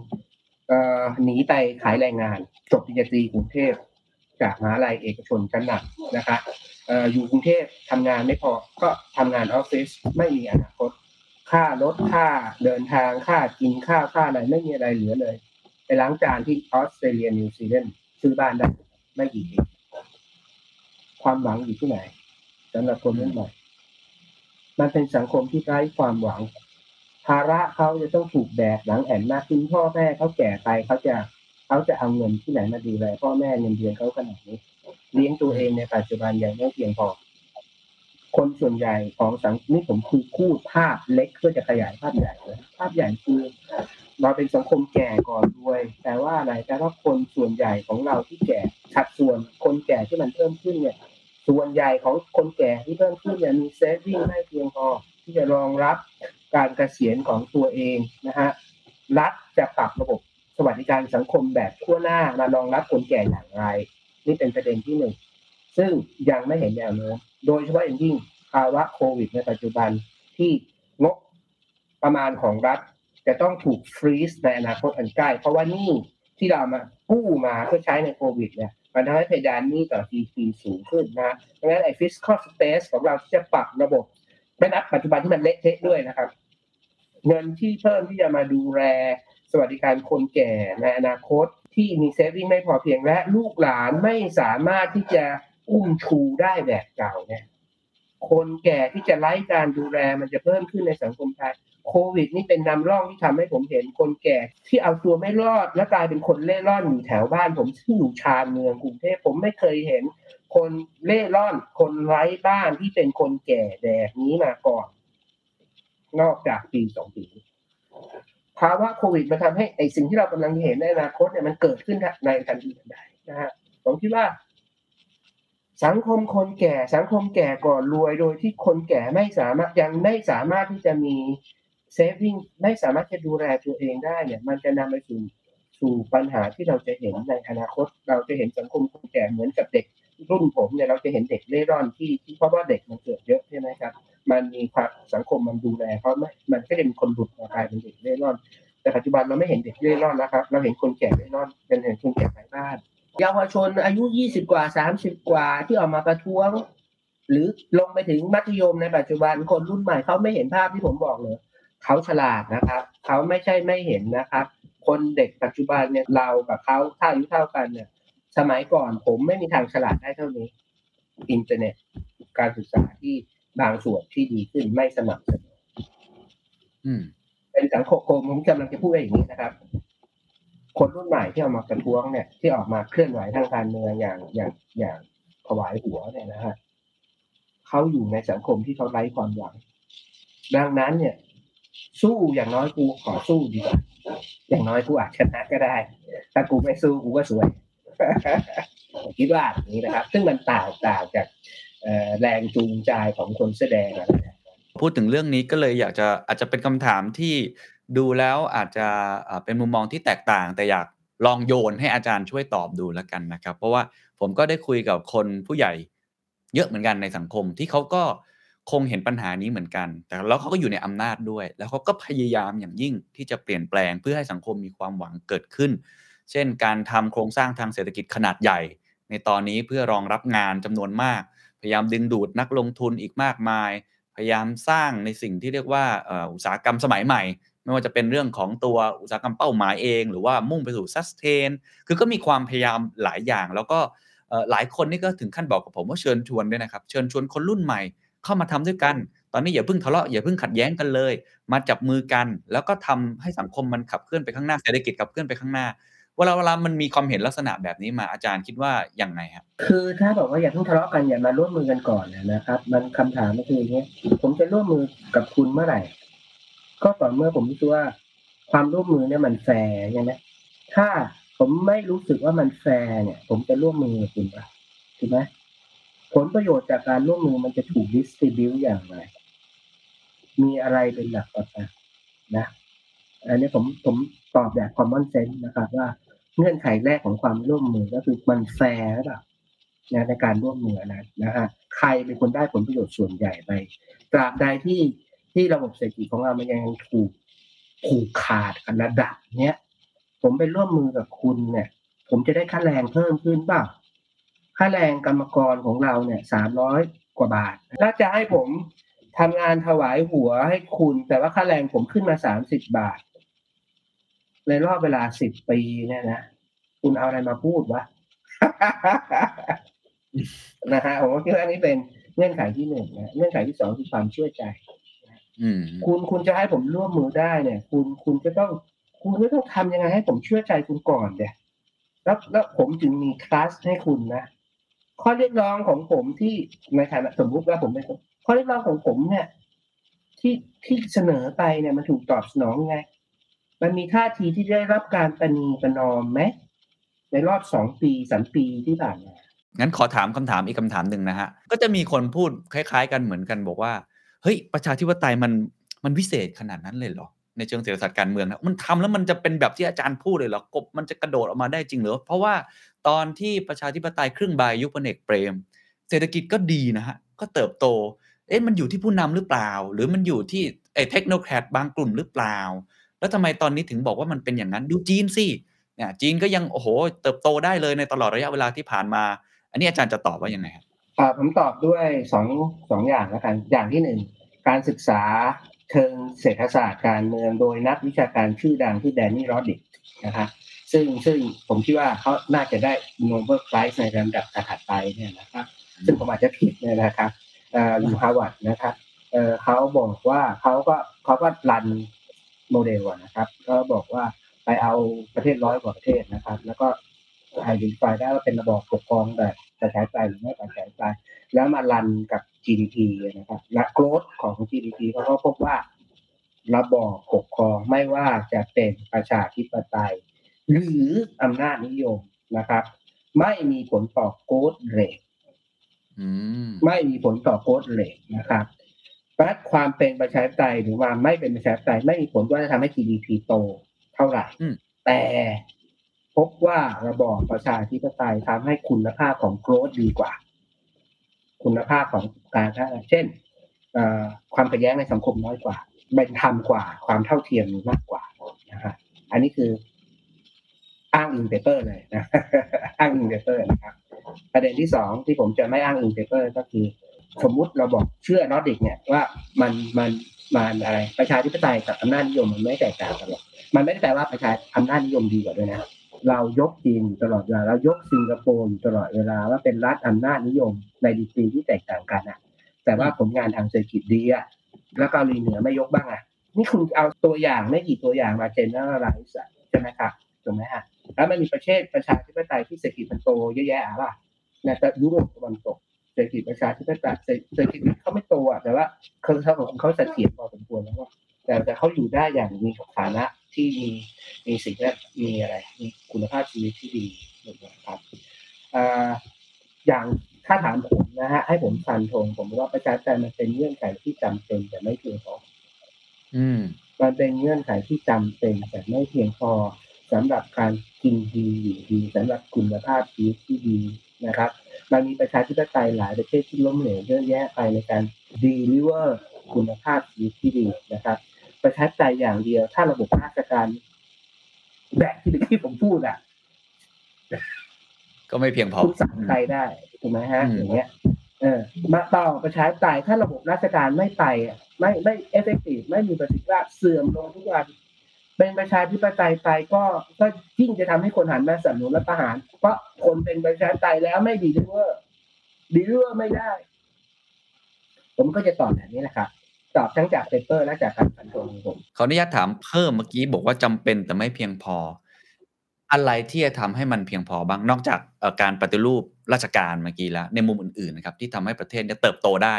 หนีไปขายแรงงาน จบปริญญาตรีกรุงเทพจากมหาลัยเอกชนชั้นนำนะคะอยู่กรุงเทพทำงานไม่พอก็ทำงานออฟฟิศไม่มีอนาคต ค่ารถค่าเดินทางค่ากินข้าค่าอะไรไม่มีอะไรเหลือเลยไปล้างจานที่ออสเตรเลียนิวซีแลนด์ซื้อบ้านได้ไม่กี่ปีความหวังอยู่ที่ไหนสำหรับคนรุ่นใหม่มันเป็นสังคมที่ไร้ความหวัง ภาระเขาจะต้องถูกแบกหลังแอนมากขึ้นพ่อแม่เขาแก่ไปเขาจะเขาจะเอาเงินที่ไหนมาดูแลพ่อแม่เงินเดือนเขาขนาดนี้เลี้ยงตัวเองในปัจจุบันยังไม่เพียงพอ คนส่วนใหญ่ของสังนี่ผมคือคู่ภาพเล็กเพื่อจะขยายภาพใหญ่เลยภาพใหญ่คือเราเป็นสังคมแก่ก่อนด้วย แต่ว่าอะไรแต่ว่าคนส่วนใหญ่ของเราที่แก่สัดส่วนคนแก่ที่มันเพิ่มขึ้นเนี่ย ส่วนใหญ่ของคนแก่ที่เพิ่มขึ้นเนี่ยมีเซฟวิ่งไม่เพียงพอที่จะรองรับการเกษียณของตัวเองนะฮะรัฐจะปรับระบบสวัสดิการสังคมแบบทั่วหน้ามารองรับคนแก่อย่างไร นี่เป็นประเด็นที่หนึ่งซึ่งยังไม่เห็นแนวโน้ม โดยเฉพาะอย่างยิ่งภาวะโควิดในปัจจุบันที่งบประมาณของรัฐ จะต้องถูกฟรีซในอนาคตอันใกล้ เพราะว่านี่ที่เรามากู้มาเพื่อใช้ในโควิดเนี่ยมันทำให้เพดานหนี้ต่อ GDP สูงขึ้นนะดังนั้นไอ้ fiscal space ของเราที่จะปรับระบบไม่นับปัจจุบันที่มันเละเทะด้วยนะครับ เงินที่เพิ่มที่จะมาดูแลสวัสดิการคนแก่ในอนาคตที่มีเซฟวิ่งไม่พอเพียงและลูกหลานไม่สามารถที่จะ อุ้มชูได้แบบเก่าเนี่ย คนแก่ที่จะไร้การดูแลมันจะเพิ่มขึ้นในสังคมไทยโควิด นี่เป็นนำร่องที่ทำให้ผมเห็นคนแก่ที่เอาตัวไม่รอดและกลายเป็นคนเล่ร่อนอยู่แถวบ้าน ผมซึ่งอยู่ชานเมืองกรุงเทพผมไม่เคยเห็น คนเล่ร่อน คนไร้บ้านที่เป็นคนแก่แบบนี้มาก่อน นอกจากปีสองปีภาวะโควิดมันทำให้ไอสิ่งที่เรากำลังเห็นในอนาคตเนี่ยมันเกิดขึ้นในทันทีทันใดนะฮะผมคิดว่า สังคมคนแก่สังคมแก่ก่อนรวยโดยที่คนแก่ไม่สามารถยังไม่สามารถที่จะมีเซฟวิ่งไม่สามารถจะดูแลตัวเองได้เนี่ยมันจะนำไปสู่สู่ปัญหาที่เราจะเห็นในอนาคต เราจะเห็นสังคมคนแก่เหมือนกับเด็กรุ่นผมเนี่ยเราจะเห็นเด็กเล่ร่อนที่ที่เพราะว่าเด็กมันเกิดเยอะใช่ไหมครับ มันมีความสังคมมันดูแลเขาไม่มันก็จะมีคนหลุดมากลายเป็นเด็กเล่ร่อน แต่ปัจจุบันเราไม่เห็นเด็กเล่ร่อนนะครับ เราเห็นคนแก่เล่ร่อนเป็นเห็นคนแก่ไร้บ้าน เยาวชนอายุยี่สิบกว่าสามสิบกว่าที่ออกมาประท้วง หรือลงไปถึงมัธยมในปัจจุบันคนรุ่นใหม่เขาไม่เห็นภาพที่ผมบอกเลยเขาฉลาดนะครับเขาไม่ใช่ไม่เห็นนะครับ คนเด็กปัจจุบันเนี่ยเรากับเขาถ้าอายุเท่ากันเนี่ย สมัยก่อนผมไม่มีทางฉลาดได้เท่านี้ อินเทอร์เน็ต การศึกษาที่บางส่วนที่ดีขึ้นไม่สม่ำเสมออืมเป็นสังคมผมกำลังจะพูดอย่างนี้นะครับ คนรุ่นใหม่ที่ออกมาประท้วงเนี่ยที่ออกมาเคลื่อนไหวทางการเมืองอย่างอย่างอย่างถวายหัวเนี่ยนะฮะเขาอยู่ในสังคมที่เขาไร้ความหวัง ดังนั้นเนี่ย สู้อย่างน้อยกูขอสู้ดีกว่าอย่างน้อยกูอาจชนะก็ได้ ถ้ากูไม่สู้กูก็สวยคิดว่าอย่างนี้นะครับ ซึ่งมันต่างต่างจากแรงจูงใจของคนแสดงอะพูดถึงเรื่องนี้ก็เลยอยากจะอาจจะเป็นคำถามที่ ดูแล้วอาจจะเป็นมุมมองที่แตกต่าง แต่อยากลองโยนให้อาจารย์ช่วยตอบดูแล้วกันนะครับ เพราะว่าผมก็ได้คุยกับคนผู้ใหญ่เยอะเหมือนกันในสังคมที่เขาก็คงเห็นปัญหานี้เหมือนกัน แต่แล้วเขาก็อยู่ในอำนาจด้วย แล้วเขาก็พยายามอย่างยิ่งที่จะเปลี่ยนแปลงเพื่อให้สังคมมีความหวังเกิดขึ้น เช่น การทำโครงสร้างทางเศรษฐกิจขนาดใหญ่ ในตอนนี้เพื่อรองรับงานจำนวนมาก พยายามดึงดูดนักลงทุนอีกมากมาย พยายามสร้างในสิ่งที่เรียกว่าอุตสาหกรรมสมัยใหม่ ไม่ว่าจะเป็นเรื่องของตัวอุตสาหกรรมเป้าหมายเอง หรือว่ามุ่งไปสู่ sustain คือก็มีความพยายามหลายอย่าง แล้วก็หลายคนนี่ก็ถึงขั้นบอกกับผมว่าเชิญชวนด้วยนะครับ เชิญชวนคนรุ่นใหม่เข้ามาทำด้วยกัน ตอนนี้อย่าเพิ่งทะเลาะอย่าเพิ่งขัดแย้งกันเลย มาจับมือกัน แล้วก็ทำให้สังคมมันขับเคลื่อนไปข้างหน้าเศรษฐกิจขับเคลื่อนไปข้างหน้าเวลาเวลามันมีความเห็นลักษณะแบบนี้มาอาจารย์คิดว่ายังไงครับคือถ้าบอกว่าอย่าเพิ่งทะเลาะกันอย่ามาร่วมมือกันก่อนนะครับ มันคำถามก็คืออย่างนี้ผมจะร่วมมือกับคุณเมื่อไหร่ ก็ต่อเมื่อผมรู้สึกว่าความร่วมมือเนี่ยมันแฟร์ใช่ไหมถ้าผมไม่รู้สึกว่ามันแฟร์เนี่ย ผมจะร่วมมือกับคุณปะถูกไหมผลประโยชน์จากการร่วมมือมันจะถูก distribute อย่างไร มีอะไรเป็นหลักประกันนะอันนี้ผมผมตอบแบบ common sense นะครับว่าเงื่อนไขแรกของความร่วมมือก็คือมันแฟร์หรือเปล่าในการร่วมมือนะนะฮะใครเป็นคนได้ผลประโยชน์ส่วนใหญ่ไปตราบใดที่ ที่ระบบเศรษฐกิจของเรามันยังถูกผูกขาดกันระดับเนี้ยผมไปร่วมมือกับคุณเนี่ย ผมจะได้ค่าแรงเพิ่มขึ้นเปล่าค่าแรงกรรมกรของเราเนี่ยสามร้อยกว่าบาทถ้าจะให้ผมทำงานถวายหัวให้คุณ แต่ว่าค่าแรงผมขึ้นมาสามสิบบาท ในรอบเวลาสิบปีเนี่ยนะคุณเอาอะไรมาพูดวะนะฮะผมคิดว่าอันนี้เป็นเงื่อนไขที่หนึ่งนะเงื่อนไขที่สองคือความเชื่อใจ คุณคุณจะให้ผมร่วมมือได้เนี่ย คุณคุณจะต้อง คุณก็ต้องทำยังไงให้ผมเชื่อใจคุณก่อนเดี๋ยแล้วแล้วผมจึงมีคลาสให้คุณนะข้อเรียกร้องของผมที่ในฐานะสมมุติว่าผมเป็นข้อเรียกร้องของผมเนี่ย ที่ที่เสนอไปเนี่ยมันถูกตอบสนองไง มันมีท่าทีที่ได้รับการประนีประนอมไหมในรอบสองปีสามปีที่ผ่านมางั้นขอถามคำถามอีกคำถามหนึ่งนะฮะ ก็จะมีคนพูดคล้าย ๆ กันเหมือนกันบอกว่า เฮ้ยประชาธิปไตยมันมันวิเศษขนาดนั้นเลยเหรอในเชิงเศรษฐศาสตร์การเมืองนะมันทำแล้วมันจะเป็นแบบที่อาจารย์พูดเลยเหรอกบมันจะกระโดดออกมาได้จริงเหรอเพราะว่าตอนที่ประชาธิปไตยครึ่งใบยุคพลเอกเปรม เศรษฐกิจก็ดีนะฮะก็เติบโตเอ๊ะมันอยู่ที่ผู้นำหรือเปล่า หรือมันอยู่ที่ไอ้เทคโนแครดบางกลุ่มหรือเปล่า แล้วทำไมตอนนี้ถึงบอกว่ามันเป็นอย่างนั้นดูจีนสิเนี่ยจีนก็ยังโอ้โหเติบโตได้เลยในตลอดระยะเวลาที่ผ่านมา อันนี้อาจารย์จะตอบว่ายังไงครับ ผมตอบด้วยสองสองอย่างแล้วกัน อย่างที่หนึ่งการศึกษาเชิงเศรษฐศาสตร์การเมืองโดยนักวิชาการชื่อดังที่แดนนี่รอดดิกนะครับซึ่งซึ่งผมคิดว่าเขาน่าจะได้ Nobel Prize ในลำดับถัดไปเนี่ยนะครับซึ่งผมอาจจะผิดเนี่ยนะครับอ่ออยู่ฮาร์วาร์ดนะครับเอ่อเขาบอกว่าเขาก็เขาก็ run model นะครับ ก็บอกว่าไปเอาประเทศร้อยกว่าประเทศนะครับ แล้วก็ identify ได้ว่าเป็นระบอบปกครองแบบประชาธิปไตยหรือไม่ประชาธิปไตยแล้วมา run กับ GDP นะครับและ growth ของ GDP เขาก็พบว่าระบอบปกครองไม่ว่าจะเป็นประชาธิปไตย หรืออำนาจนิยมนะครับ ไม่มีผลต่อโกรธเรทอืมไม่มีผลต่อโกรธเรทนะครับและความเป็นประชาธิปไตยหรือว่าไม่เป็นประชาธิปไตยไม่มีผลว่าจะทำให้ GDP โตเท่าไหร่อืมแต่ พบว่าระบอบประชาธิปไตยทำให้คุณภาพของโกรธดีกว่า คุณภาพของการเช่นความขัดแย้งในสังคมน้อยกว่า เป็นธรรมกว่า ความเท่าเทียมมีมากกว่านะฮะอันนี้คืออ้างอิง paper เลยนะอ้างอิง paper นะครับ ประเด็นที่สองที่ผมจะไม่อ้างอิง paper ก็คือ สมมุติเราบอกเชื่อนอติกเนี่ยว่ามันมันมันอะไรประชาธิปไตยกับอำนาจนิยมมันไม่แตกต่างกันหรอกมันไม่ได้แปลว่าประชาอำนาจนิยมดีกว่าด้วยนะ เรายกจีนตลอดเวลาเรายกสิงคโปร์ตลอดเวลาว่าเป็นรัฐอำนาจนิยมในดีกรีที่แตกต่างกันอะ แต่ว่าผลงานทางเศรษฐกิจดีอะแล้วเกาหลีเหนือไม่ยกบ้างอะ นี่คุณเอาตัวอย่างไม่กี่ตัวอย่างมาเจนเนอร์ไลซ์ใช่ไหมครับถูกไหมฮะแล้วมันมีประเทศประชาธิปไตยที่เศรษฐกิจมันโตเยอะแยะอะป่ะในแต่ยุโรปตะวันตกเศรษฐกิจประชาธิปไตยเศรษเศรษฐกิจเขาไม่โตอะแต่ว่าเขาเขาของเขาเสถียรพอสมควรแล้วว่า แต่แต่เขาอยู่ได้อย่างมีฐานะที่มีมีสิ่งแวดมีอะไร มีคุณภาพชีวิตที่ดีนะครับอ่าอย่างถ้าถามผมนะฮะให้ผมฟันธงผมว่าประชาธิปไตยมันเป็นเงื่อนไขที่จำเป็นแต่ไม่เพียงพออืมมันเป็นเงื่อนไขที่จำเป็นแต่ไม่เพียงพอสำหรับการกินดีอยู่ดีสำหรับคุณภาพชีวิตที่ดีนะครับมันมีประชาธิปไตยหลายประเทศที่ล้มเหลวเยอะแยะไปในการดีลิเวอร์คุณภาพชีวิตที่ดีนะครับ ประชาธิปไตยอย่างเดียว ถ้าระบบราชการแบบที่เมื่อกี้ผมพูดอะ ก็ไม่เพียงพอคุณสั่งใครได้ถูกไหมฮะอืมอย่างเงี้ย เออ มาต่อประชาธิปไตยถ้าระบบราชการไม่ไปอะไม่ไม่ effective ไม่มีประสิทธิภาพเสื่อมลงทุกวันเป็นประชาธิปไตยไปก็ก็ยิ่งจะทำให้คนหันมาสนับสนุนรัฐประหาร เพราะคนเป็นประชาธิปไตยแล้วไม่ deliver deliver ไม่ได้ ผมก็จะตอบแบบนี้แหละครับ ตอบทั้งจาก paper และจากการฟันธงของผผมขออนุญาตถามเพิ่มเมื่อกี้บอกว่าจำเป็นแต่ไม่เพียงพอ อะไรที่จะทำให้มันเพียงพอบ้างนอกจากเอ่อการปฏิรูปราชการเมื่อกี้แล้วในมุมอื่นๆนะครับที่ทำให้ประเทศเนี่ยเติบโตได้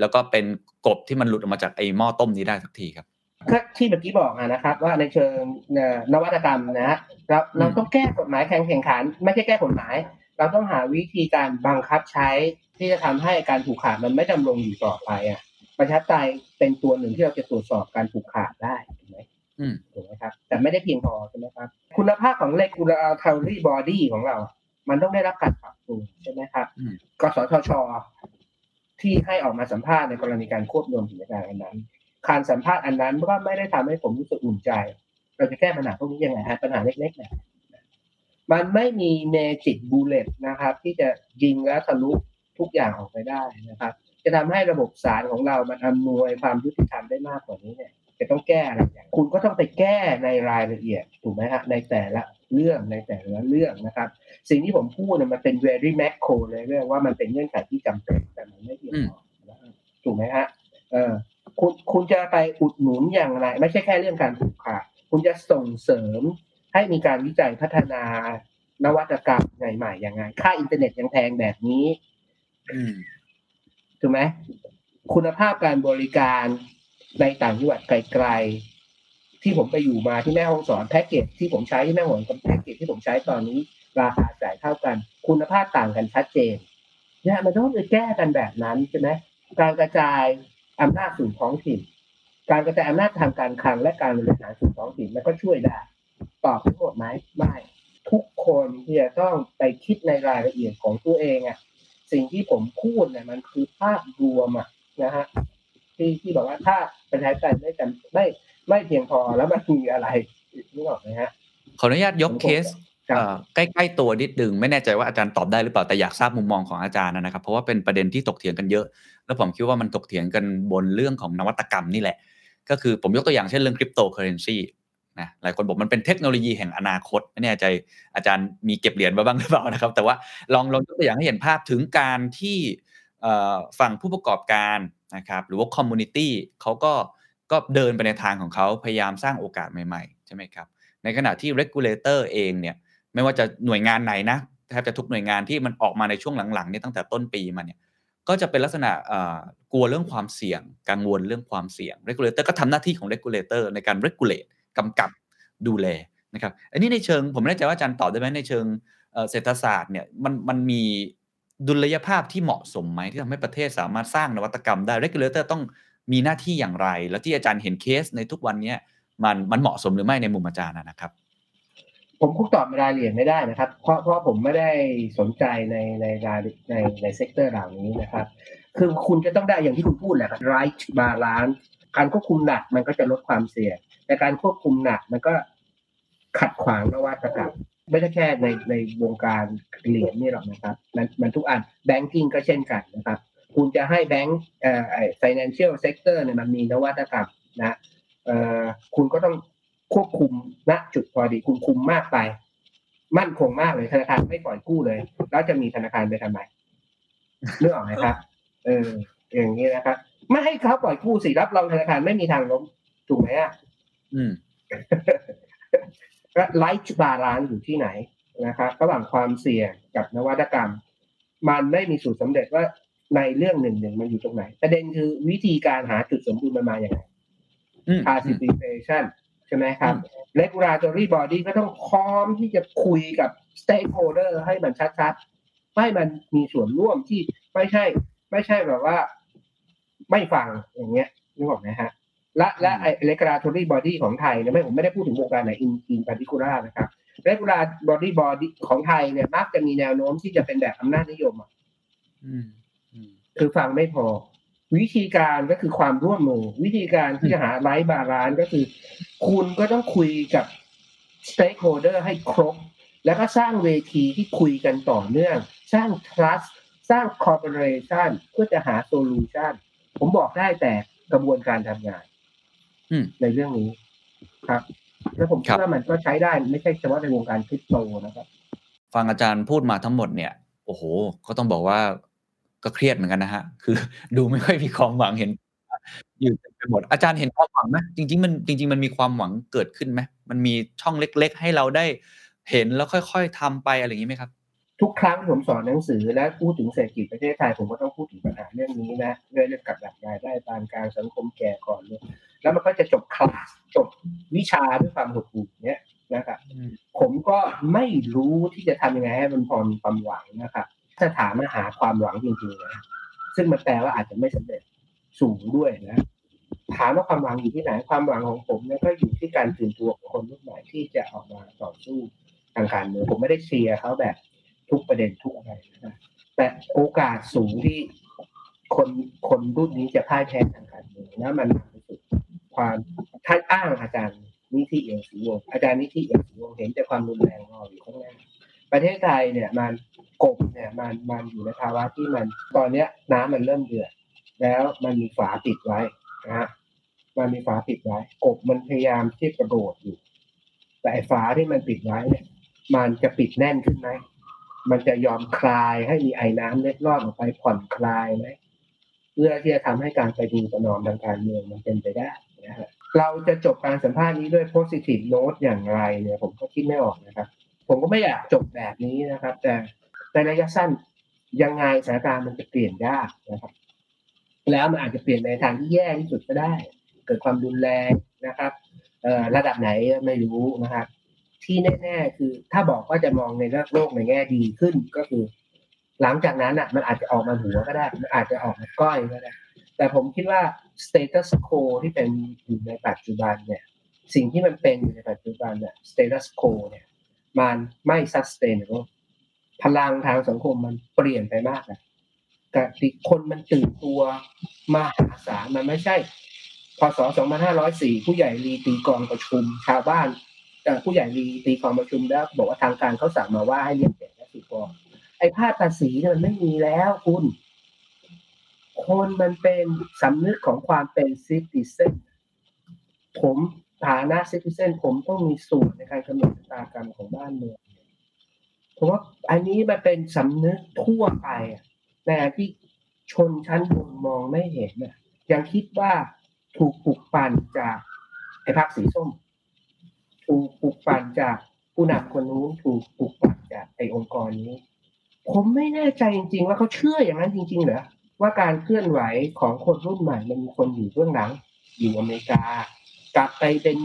แล้วก็เป็นกบที่มันหลุดออกมาจากไอ้หม้อต้มนี้ได้สักทีครับก็ที่เมื่อกี้บอกอะนะครับ ว่าในเชิงเอ่อนวัตกรรมนะฮะเราเราต้องแก้กฎหมายแข่งแข่งขัน ไม่ใช่แก้กฎหมาย เราต้องหาวิธีการบังคับใช้ที่จะทำให้การผูกขาดมันไม่ดำรงอยู่ต่อไปอะ ประชาธิปไตยเป็นตัวหนึ่งที่เราจะตรวจสอบการผูกขาดได้ถูกไหมอืมถูกไหมครับ แต่ไม่ได้เพียงพอใช่ไหมครับ คุณภาพของ regulatory body ของเรา มันต้องได้รับการปรับปรุงใช่ไหมครับอืมกสทช ที่ให้ออกมาสัมภาษณ์ในกรณีการควบรวมกิจการอันนั้น การสัมภาษณ์อันนั้นก็ไม่ได้ทำให้ผมรู้สึกอุ่นใจ เราจะแก้ปัญหาพวกนี้ยังไงฮะปัญหาเล็กๆเนี่ยมันไม่มี magic bullet นะครับ ที่จะยิงแล้วทะลุทุกอย่างออกไปได้นะครับ จะทำให้ระบบศาลของเรามันอำนวยความยุติธรรมได้มากกว่านี้เนี่ยจะต้องแก้อะไรอย่างคุณก็ต้องไปแก้ในรายละเอียดถูกไหมฮะในแต่ละเรื่องในแต่ละเรื่องนะครับ สิ่งที่ผมพูดเนี่ยมันเป็น very macro เลยเรื่องว่ามันเป็นเงื่อนไขที่จำเป็นแต่มันไม่เพียงพอนะครับถูกไหมฮะเออคุณคุณจะไปอุดหนุนอย่างไร ไม่ใช่แค่เรื่องการผูกขาดคุณจะส่งเสริมให้มีการวิจัยพัฒนานวัตกรรมใหม่ๆอยังไงค่าอินเทอร์เน็ตยังแพงแบบนี้อื ถูกไหมคุณภาพการบริการในต่างจังหวัดไกลๆ ที่ผมไปอยู่มาที่แม่ห้องสอนแพ็กเกจที่ผมใช้ที่แม่ห้องสอนกับแพ็กเกจที่ผมใช้ตอนนี้ ราคาจ่ายเท่ากัน คุณภาพต่างกันชัดเจนเนี่ยมันต้องไปแก้กันแบบนั้นใช่ไหมการกระจายอำนาจสู่ท้องถิ่น การกระจายอำนาจทางการคลังและการบริหารสู่ท้องถิ่นมันก็ช่วยได้ตอบทั้งหมดไหมไม่ทุกคนที่จะต้องไปคิดในรายละเอียดของตัวเองอะ สิ่งที่ผมพูดเนี่ยมันคือภาพรวมอะนะฮะที่ที่บอกว่าถ้าประชาธิปไตยไม่จำไม่ไม่เพียงพอแล้วมันมีอะไรนึกออกไหมฮะขออนุญาตยกเคสครับเอ่อใกล้ๆตัวนิดดึงไม่แน่ใจว่าอาจารย์ตอบได้หรือเปล่าแต่อยากทราบมุมมองของอาจารย์นะครับ เพราะว่าเป็นประเด็นที่ตกเถียงกันเยอะ แล้วผมคิดว่ามันตกเถียงกันบนเรื่องของนวัตกรรมนี่แหละ ก็คือผมยกตัวอย่างเช่นเรื่องคริปโตเคอร์เรนซี นะหลายคนบอกมันเป็นเทคโนโลยีแห่งอนาคตไม่แน่ใจอาจารย์มีเก็บเหรียญมาบ้างหรือเปล่านะครับ แต่ว่าลองลองยกตัวอย่างให้เห็นภาพถึงการที่ฝั่งผู้ประกอบการนะครับหรือว่า community เขาก็ก็เดินไปในทางของเขาพยายามสร้างโอกาสใหม่ๆใช่ไหมครับในขณะที่ regulator เองเนี่ยไม่ว่าจะหน่วยงานไหนนะแทบจะทุกหน่วยงานที่มันออกมาในช่วงหลังๆนี่ตั้งแต่ต้นปีมาเนี่ยก็จะเป็นลักษณะกลัวเรื่องความเสี่ยง กังวลเรื่องความเสี่ยง regulator ก็ทำหน้าที่ของ regulator ในการ regulate กำกับดูแลนะครับอันนี้ในเชิงผมไม่แน่ใจว่าอาจารย์ตอบได้ไหมในเชิงเศรษฐศาสตร์เนี่ยมันมันมีดุลยภาพที่เหมาะสมไหมที่ทำให้ประเทศสามารถสร้างนวัตกรรมได้ regulator ต้องมีหน้าที่อย่างไร แล้วที่อาจารย์เห็นเคสในทุกวันนี้มันมันเหมาะสมหรือไม่ในมุมอาจารย์นะครับ ผมคงตอบรายละเอียดไม่ได้นะครับ เพราะเพราะผมไม่ได้สนใจในในรายในใน sector เหล่านี้นะครับ คือคุณจะต้องได้อย่างที่คุณพูดแหละครับ right balance การควบคุมหนักมันก็จะลดความเสี่ยง แต่การควบคุมหนักมันก็ขัดขวางนวัตกรรมไม่ใช่แค่ในในวงการเหรียญนี่หรอกนะครับ มันมันทุกอัน banking ก็เช่นกันนะครับ คุณจะให้แบงก์เอ่อไอ้ financial sector เนี่ยมันมีนวัตกรรมนะเอ่อคุณก็ต้องควบคุมณจุดพอดีคุณคุมมากไป มั่นคงมากเลยธนาคารไม่ปล่อยกู้เลย แล้วจะมีธนาคารไปทำไมเรื่องออกไหมครับ เอออย่างนี้นะครับ ไม่ให้เขาปล่อยกู้สิรับรองธนาคารไม่มีทางล้มถูกไหมอะ อืมและ right balance อยู่ที่ไหนนะครับระหว่างความเสี่ยงกับนวัตกรรม มันไม่มีสูตรสำเร็จว่าในเรื่องหนึ่งหนึ่งมันอยู่ตรงไหน ประเด็นคือวิธีการหาจุดสมดุลมันมาอย่างไรอืม participation ใช่ไหมครับ regulatory body ก็ต้องพร้อมที่จะคุยกับ stakeholder ให้มันชัดๆให้มันมีส่วนร่วมที่ไม่ใช่ ไม่ใช่แบบว่า ไม่ฟังอย่างเงี้ยนึกออกไหมฮะ และและไอ้ regulatory body ของไทยเนี่ยไม่ผมไม่ได้พูดถึงวงการไหน in in particular นะครับ regulatory body ของไทยเนี่ยมักจะมีแนวโน้มที่จะเป็นแบบอำนาจนิยมอะอืมอืมคือฟังไม่พอ วิธีการก็คือความร่วมมือ วิธีการที่จะหา right balance ก็คือ คุณก็ต้องคุยกับ stakeholder ให้ครบ แล้วก็สร้างเวทีที่คุยกันต่อเนื่อง สร้าง trust สร้าง cooperation เพื่อจะหา solution ผมบอกได้แต่กระบวนการทำงานอืม ในเรื่องนี้ครับ แล้วผมคิดครับว่ามันก็ใช้ได้ไม่ใช่เฉพาะในวงการคริปโตนะครับ ฟังอาจารย์พูดมาทั้งหมดเนี่ย โอ้โห ก็ต้องบอกว่าก็เครียดเหมือนกันนะฮะ คือดูไม่ค่อยมีความหวังเห็น อยู่เต็มไปหมดอาจารย์เห็นความหวังไหมจริง ๆ มันจริง ๆ มันมีความหวังเกิดขึ้นไหมมันมีช่องเล็ก ๆ ให้เราได้เห็นแล้วค่อย ๆทำไปอะไรอย่างนี้ไหมครับ ทุกครั้งที่ผมสอนหนังสือและพูดถึงเศรษฐกิจประเทศไทยผมก็ต้องพูดถึงปัญหาเรื่องนี้นะเรื่องเรื่องกับดักรายได้ปานกลางสังคมแก่ก่อนเลย แล้วมันก็จะจบคลาสจบวิชาด้วยความหดหู่เนี้ยนะครับผมก็ไม่รู้ที่จะทำยังไงให้มันพอมีความหวังนะครับถ้าถามมาหาความหวังจริงๆนะซึ่งมันแปลว่าอาจจะไม่สำเร็จสูงด้วยนะถามว่าความหวังอยู่ที่ไหนความหวังของผมเนี่ยก็อยู่ที่การตื่นตัวของคนรุ่นใหม่ที่จะออกมาต่อสู้ทางการเมืองผมไม่ได้เชียร์เขาแบบทุกประเด็นทุกอะไรนะแต่โอกาสสูงที่คนคนรุ่นนี้จะพ่ายแพ้ทางการเมืองนะมันนำไปสู่ ความท่านอ้างอาจารย์นิธิเอียงศรีวงอาจารย์นิธิเอียงศรีวงเห็นแต่ความรุนแรงรออยู่ข้างหน้าประเทศไทยเนี่ยมันกบเนี่ยมันมันอยู่ในภาวะที่มันตอนเนี้ยน้ำมันเริ่มเดือดแล้วมันมีฝาปิดไว้นะฮะมันมีฝาปิดไว้กบมันพยายามที่กระโดดอยู่ แต่ฝาที่มันปิดไว้เนี่ยมันจะปิดแน่นขึ้นไหมมันจะยอมคลายให้มีไอ้น้ำเล็ดลอดออกไปผ่อนคลายไหมเพื่อที่จะทำให้การไปดูประนอมทางการเมืองมันเป็นไปได้ นะฮะเราจะจบการสัมภาษณ์นี้ด้วย positive note อย่างไรเนี่ย ผมก็คิดไม่ออกนะครับ ผมก็ไม่อยากจบแบบนี้นะครับ แต่ในระยะสั้นยังไงสถานการณ์มันจะเปลี่ยนยากนะครับ แล้วมันอาจจะเปลี่ยนในทางที่แย่ที่สุดก็ได้ เกิดความรุนแรงนะครับระดับไหนไม่รู้นะครับ ที่แน่ๆคือถ้าบอกว่าจะมองในโลกในแง่ดีขึ้นก็คือ หลังจากนั้นอะ มันอาจจะออกมาหัวก็ได้ มันอาจจะออกมาก้อยก็ได้ แต่ผมคิดว่า status quo ที่เป็นอยู่ในปัจจุบันเนี่ยสิ่งที่มันเป็นอยู่ในปัจจุบันเนี่ย status quo เนี่ยมันไม่ sustainable พลังทางสังคมมันเปลี่ยนไปมากนะกติคนมันตื่นตัวมหาศาลมันไม่ใช่พศ2504 ผู้ใหญ่รีตีกองประชุม ชาวบ้านผู้ใหญ่รีตีกองประชุมแล้วบอกว่าทางการเขาสั่งมาว่าให้เรียนเก็บและสุกรไอ้ภาคภาษีมันไม่มีแล้วคุณ คนมันเป็นสำนึกของความเป็นซิติเซนผมฐานะซิติเซนผมต้องมีส่วนในการกำหนดชะตากรรมของบ้านเมืองผมว่าอันนี้มันเป็นสำนึกทั่วไปในขณะที่ชนชั้นบนมองไม่เห็นนะยังคิดว่าถูกปลุกปั่นจากไอ้พรรคสีส้ม ถูกปลุกปั่นจากผู้นำคนนู้นถูกปลุกปั่นจากไอ้องค์กรนี้ ผมไม่แน่ใจจริงๆว่าเขาเชื่ออย่างนั้นจริงๆเหรอ ว่าการเคลื่อนไหวของคนรุ่นใหม่มันมีคนอยู่เบื้องหลัง อยู่อเมริกา กลับไปเป็น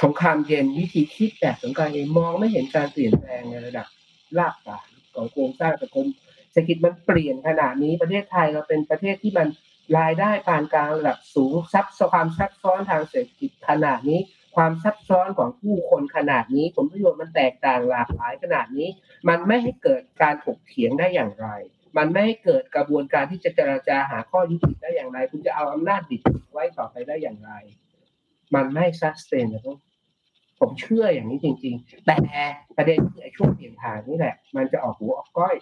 สงครามเย็นวิธีคิดแบบสงครามเย็นมองไม่เห็นการเปลี่ยนแปลงในระดับรากฐานของโครงสร้างสังคมเศรษฐกิจมันเปลี่ยนขนาดนี้ประเทศไทยเราเป็นประเทศที่มันรายได้ปานกลางระดับสูงซับซ้อนความซับซ้อนทางเศรษฐกิจขนาดนี้ ความซับซ้อนของผู้คนขนาดนี้ผลประโยชน์มันแตกต่างหลากหลายขนาดนี้ มันไม่ให้เกิดการถกเถียงได้อย่างไร มันไม่ให้เกิดกระบวนการที่จะเจรจาหาข้อยุติได้อย่างไร คุณจะเอาอำนาจดิบไว้ต่อไปได้อย่างไร มันไม่ sustainable ผมเชื่ออย่างนี้จริง ๆ แต่ประเด็นคือไอ้ช่วงเปลี่ยนผ่านนี่แหละ มันจะออกหัวออกก้อย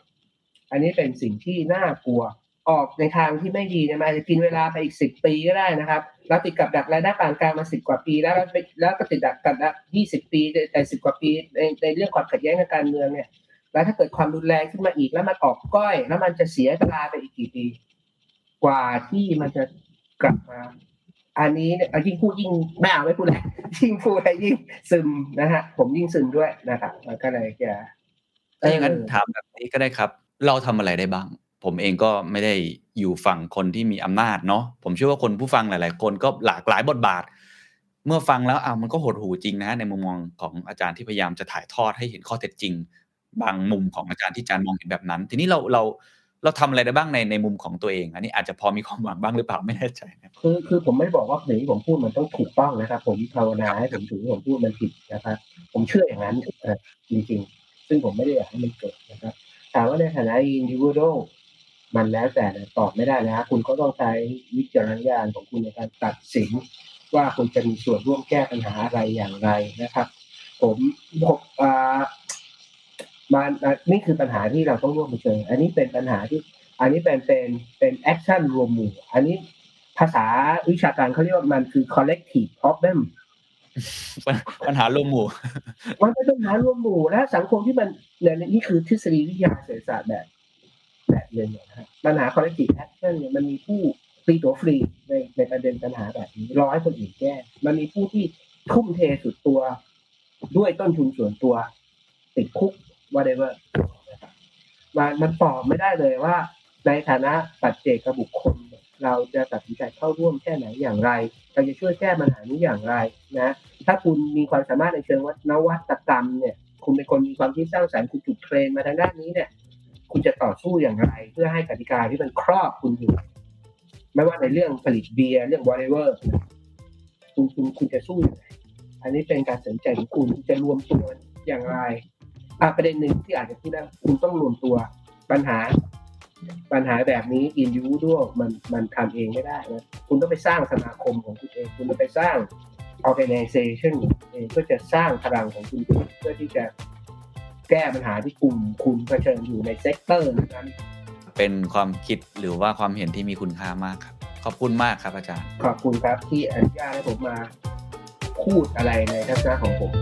อันนี้เป็นสิ่งที่น่ากลัว ออกในทางที่ไม่ดีนี่ยมันอาจะกินเวลาไปอีกสิบปีก็ได้นะครับแล้วติดกับดักรายได้ปานกลางมาสิบกว่าปีแล้วแล้วแล้วก็ติดดักกับดักยี่สิบปีแต่สิบกว่าปีในในเรื่องความขัดแย้งทางการเมืองเนี่ย แล้วถ้าเกิดความรุนแรงขึ้นมาอีกแล้วมันออกก้อย แล้วมันจะเสียเวลาไปอีกกี่ปีกว่าที่มันจะกลับมา อันนี้เนี่ยเอายิ่งพูดยิ่งไม่เอาไม่พูดแล้วยิ่งพูดยิ่งซึมนะฮะ ผมยิ่งซึมด้วยนะครับมันก็เลยจะถ้าอย่างนั้นถามแบบนี้ก็ได้ครับ เราทำอะไรได้บ้าง ผมเองก็ไม่ได้อยู่ฝั่งคนที่มีอำนาจเนาะผมเชื่อว่าคนผู้ฟังหลาย ๆ คนก็หลากหลายบทบาท เมื่อฟังแล้วอะมันก็หดหูจริงนะ ในมุมมองของอาจารย์ที่พยายามจะถ่ายทอดให้เห็นข้อเท็จจริง บางมุมของอาจารย์ที่อาจารย์มองเห็นแบบนั้น ทีนี้เราเราเราทำอะไรได้บ้างในในมุมของตัวเอง อันนี้อาจจะพอมีความหวังบ้างหรือเปล่าไม่แน่ใจคือคือผมไม่บอกว่าสิ่งที่ผมพูดมันต้องถูกต้องนะครับ ผมภาวนาให้ผมถือว่ผมพูดมันผิดนะครับ ผมเชื่ออย่างนั้นจริงๆ ซึ่งผมไม่ได้อยากให้มันเกิดนะครับถามว่าในฐานะ individual มันแล้วแต่ตอบไม่ได้นะคุณก็ต้องใช้วิจารณญาณของคุณในการตัดสิน ว่าคุณจะมีส่วนร่วมแก้ปัญหาอะไรอย่างไรนะครับ ผมผม อ่ามันอะนี่คือปัญหาที่เราต้องร่วมเผชิญอันนี้เป็นปัญหาที่ อันนี้เป็นเป็นเป็น action รวมหมู่อันนี้ภาษาวิชาการเขาเรียกว่ามันคือ collective problem ปัญหารวมหมู่ มันเป็นปัญหารวมหมู่และสังคมที่มันเนี่ยนี่คือทฤษฎีวิทยาเศรษฐศาสตร์แบบ แบบเรียนนะฮะปัญหา collective action เนี่ยมันมีผู้ตีตั๋วฟรีในในประเด็นปัญหาแบบนี้ร้อยคนอื่นแก้ มันมีผู้ที่ทุ่มเทสุดตัวด้วยต้นทุนส่วนตัว ติดคุก whatever นะครับมันมันตอบไม่ได้เลยว่า ในฐานะปัจเจกบุคคล เราจะตัดสินใจเข้าร่วมแค่ไหนอย่างไร เราจะช่วยแก้ปัญหานี้อย่างไรนะ ถ้าคุณมีความสามารถในเชิงวัฒนวัตกรรมเนี่ย คุณเป็นคนมีความคิดสร้างสรรค์คุณถูกเทรนมาทางด้านนี้เนี่ย คุณจะต่อสู้อย่างไร เพื่อให้กติกาที่มันครอบคุณอยู่ ไม่ว่าในเรื่องผลิตเบียร์เรื่อง whatever คุณคุณคุณจะสู้อย่างไรอันนี้เป็นการสนใจของคุณคุณจะรวมตัวอย่างไร อะประเด็นหนึ่งที่อาจจะพูดได้คุณต้องรวมตัวปัญหา ปัญหาแบบนี้ individual มันมันทำเองไม่ได้นะคุณต้องไปสร้างสมาคมของคุณเอง คุณต้องไปสร้าง organization เองเพื่อจะสร้างพลังของคุณเพื่อที่จะแก้ปัญหาที่กลุ่มคุณเผชิญอยู่ใน sector นั้นเป็นความคิดหรือว่าความเห็นที่มีคุณค่ามากครับ ขอบคุณมากครับอาจารย์ ขอบคุณครับที่อนุญาตให้ผมมาพูดอะไรในทัศนะของผม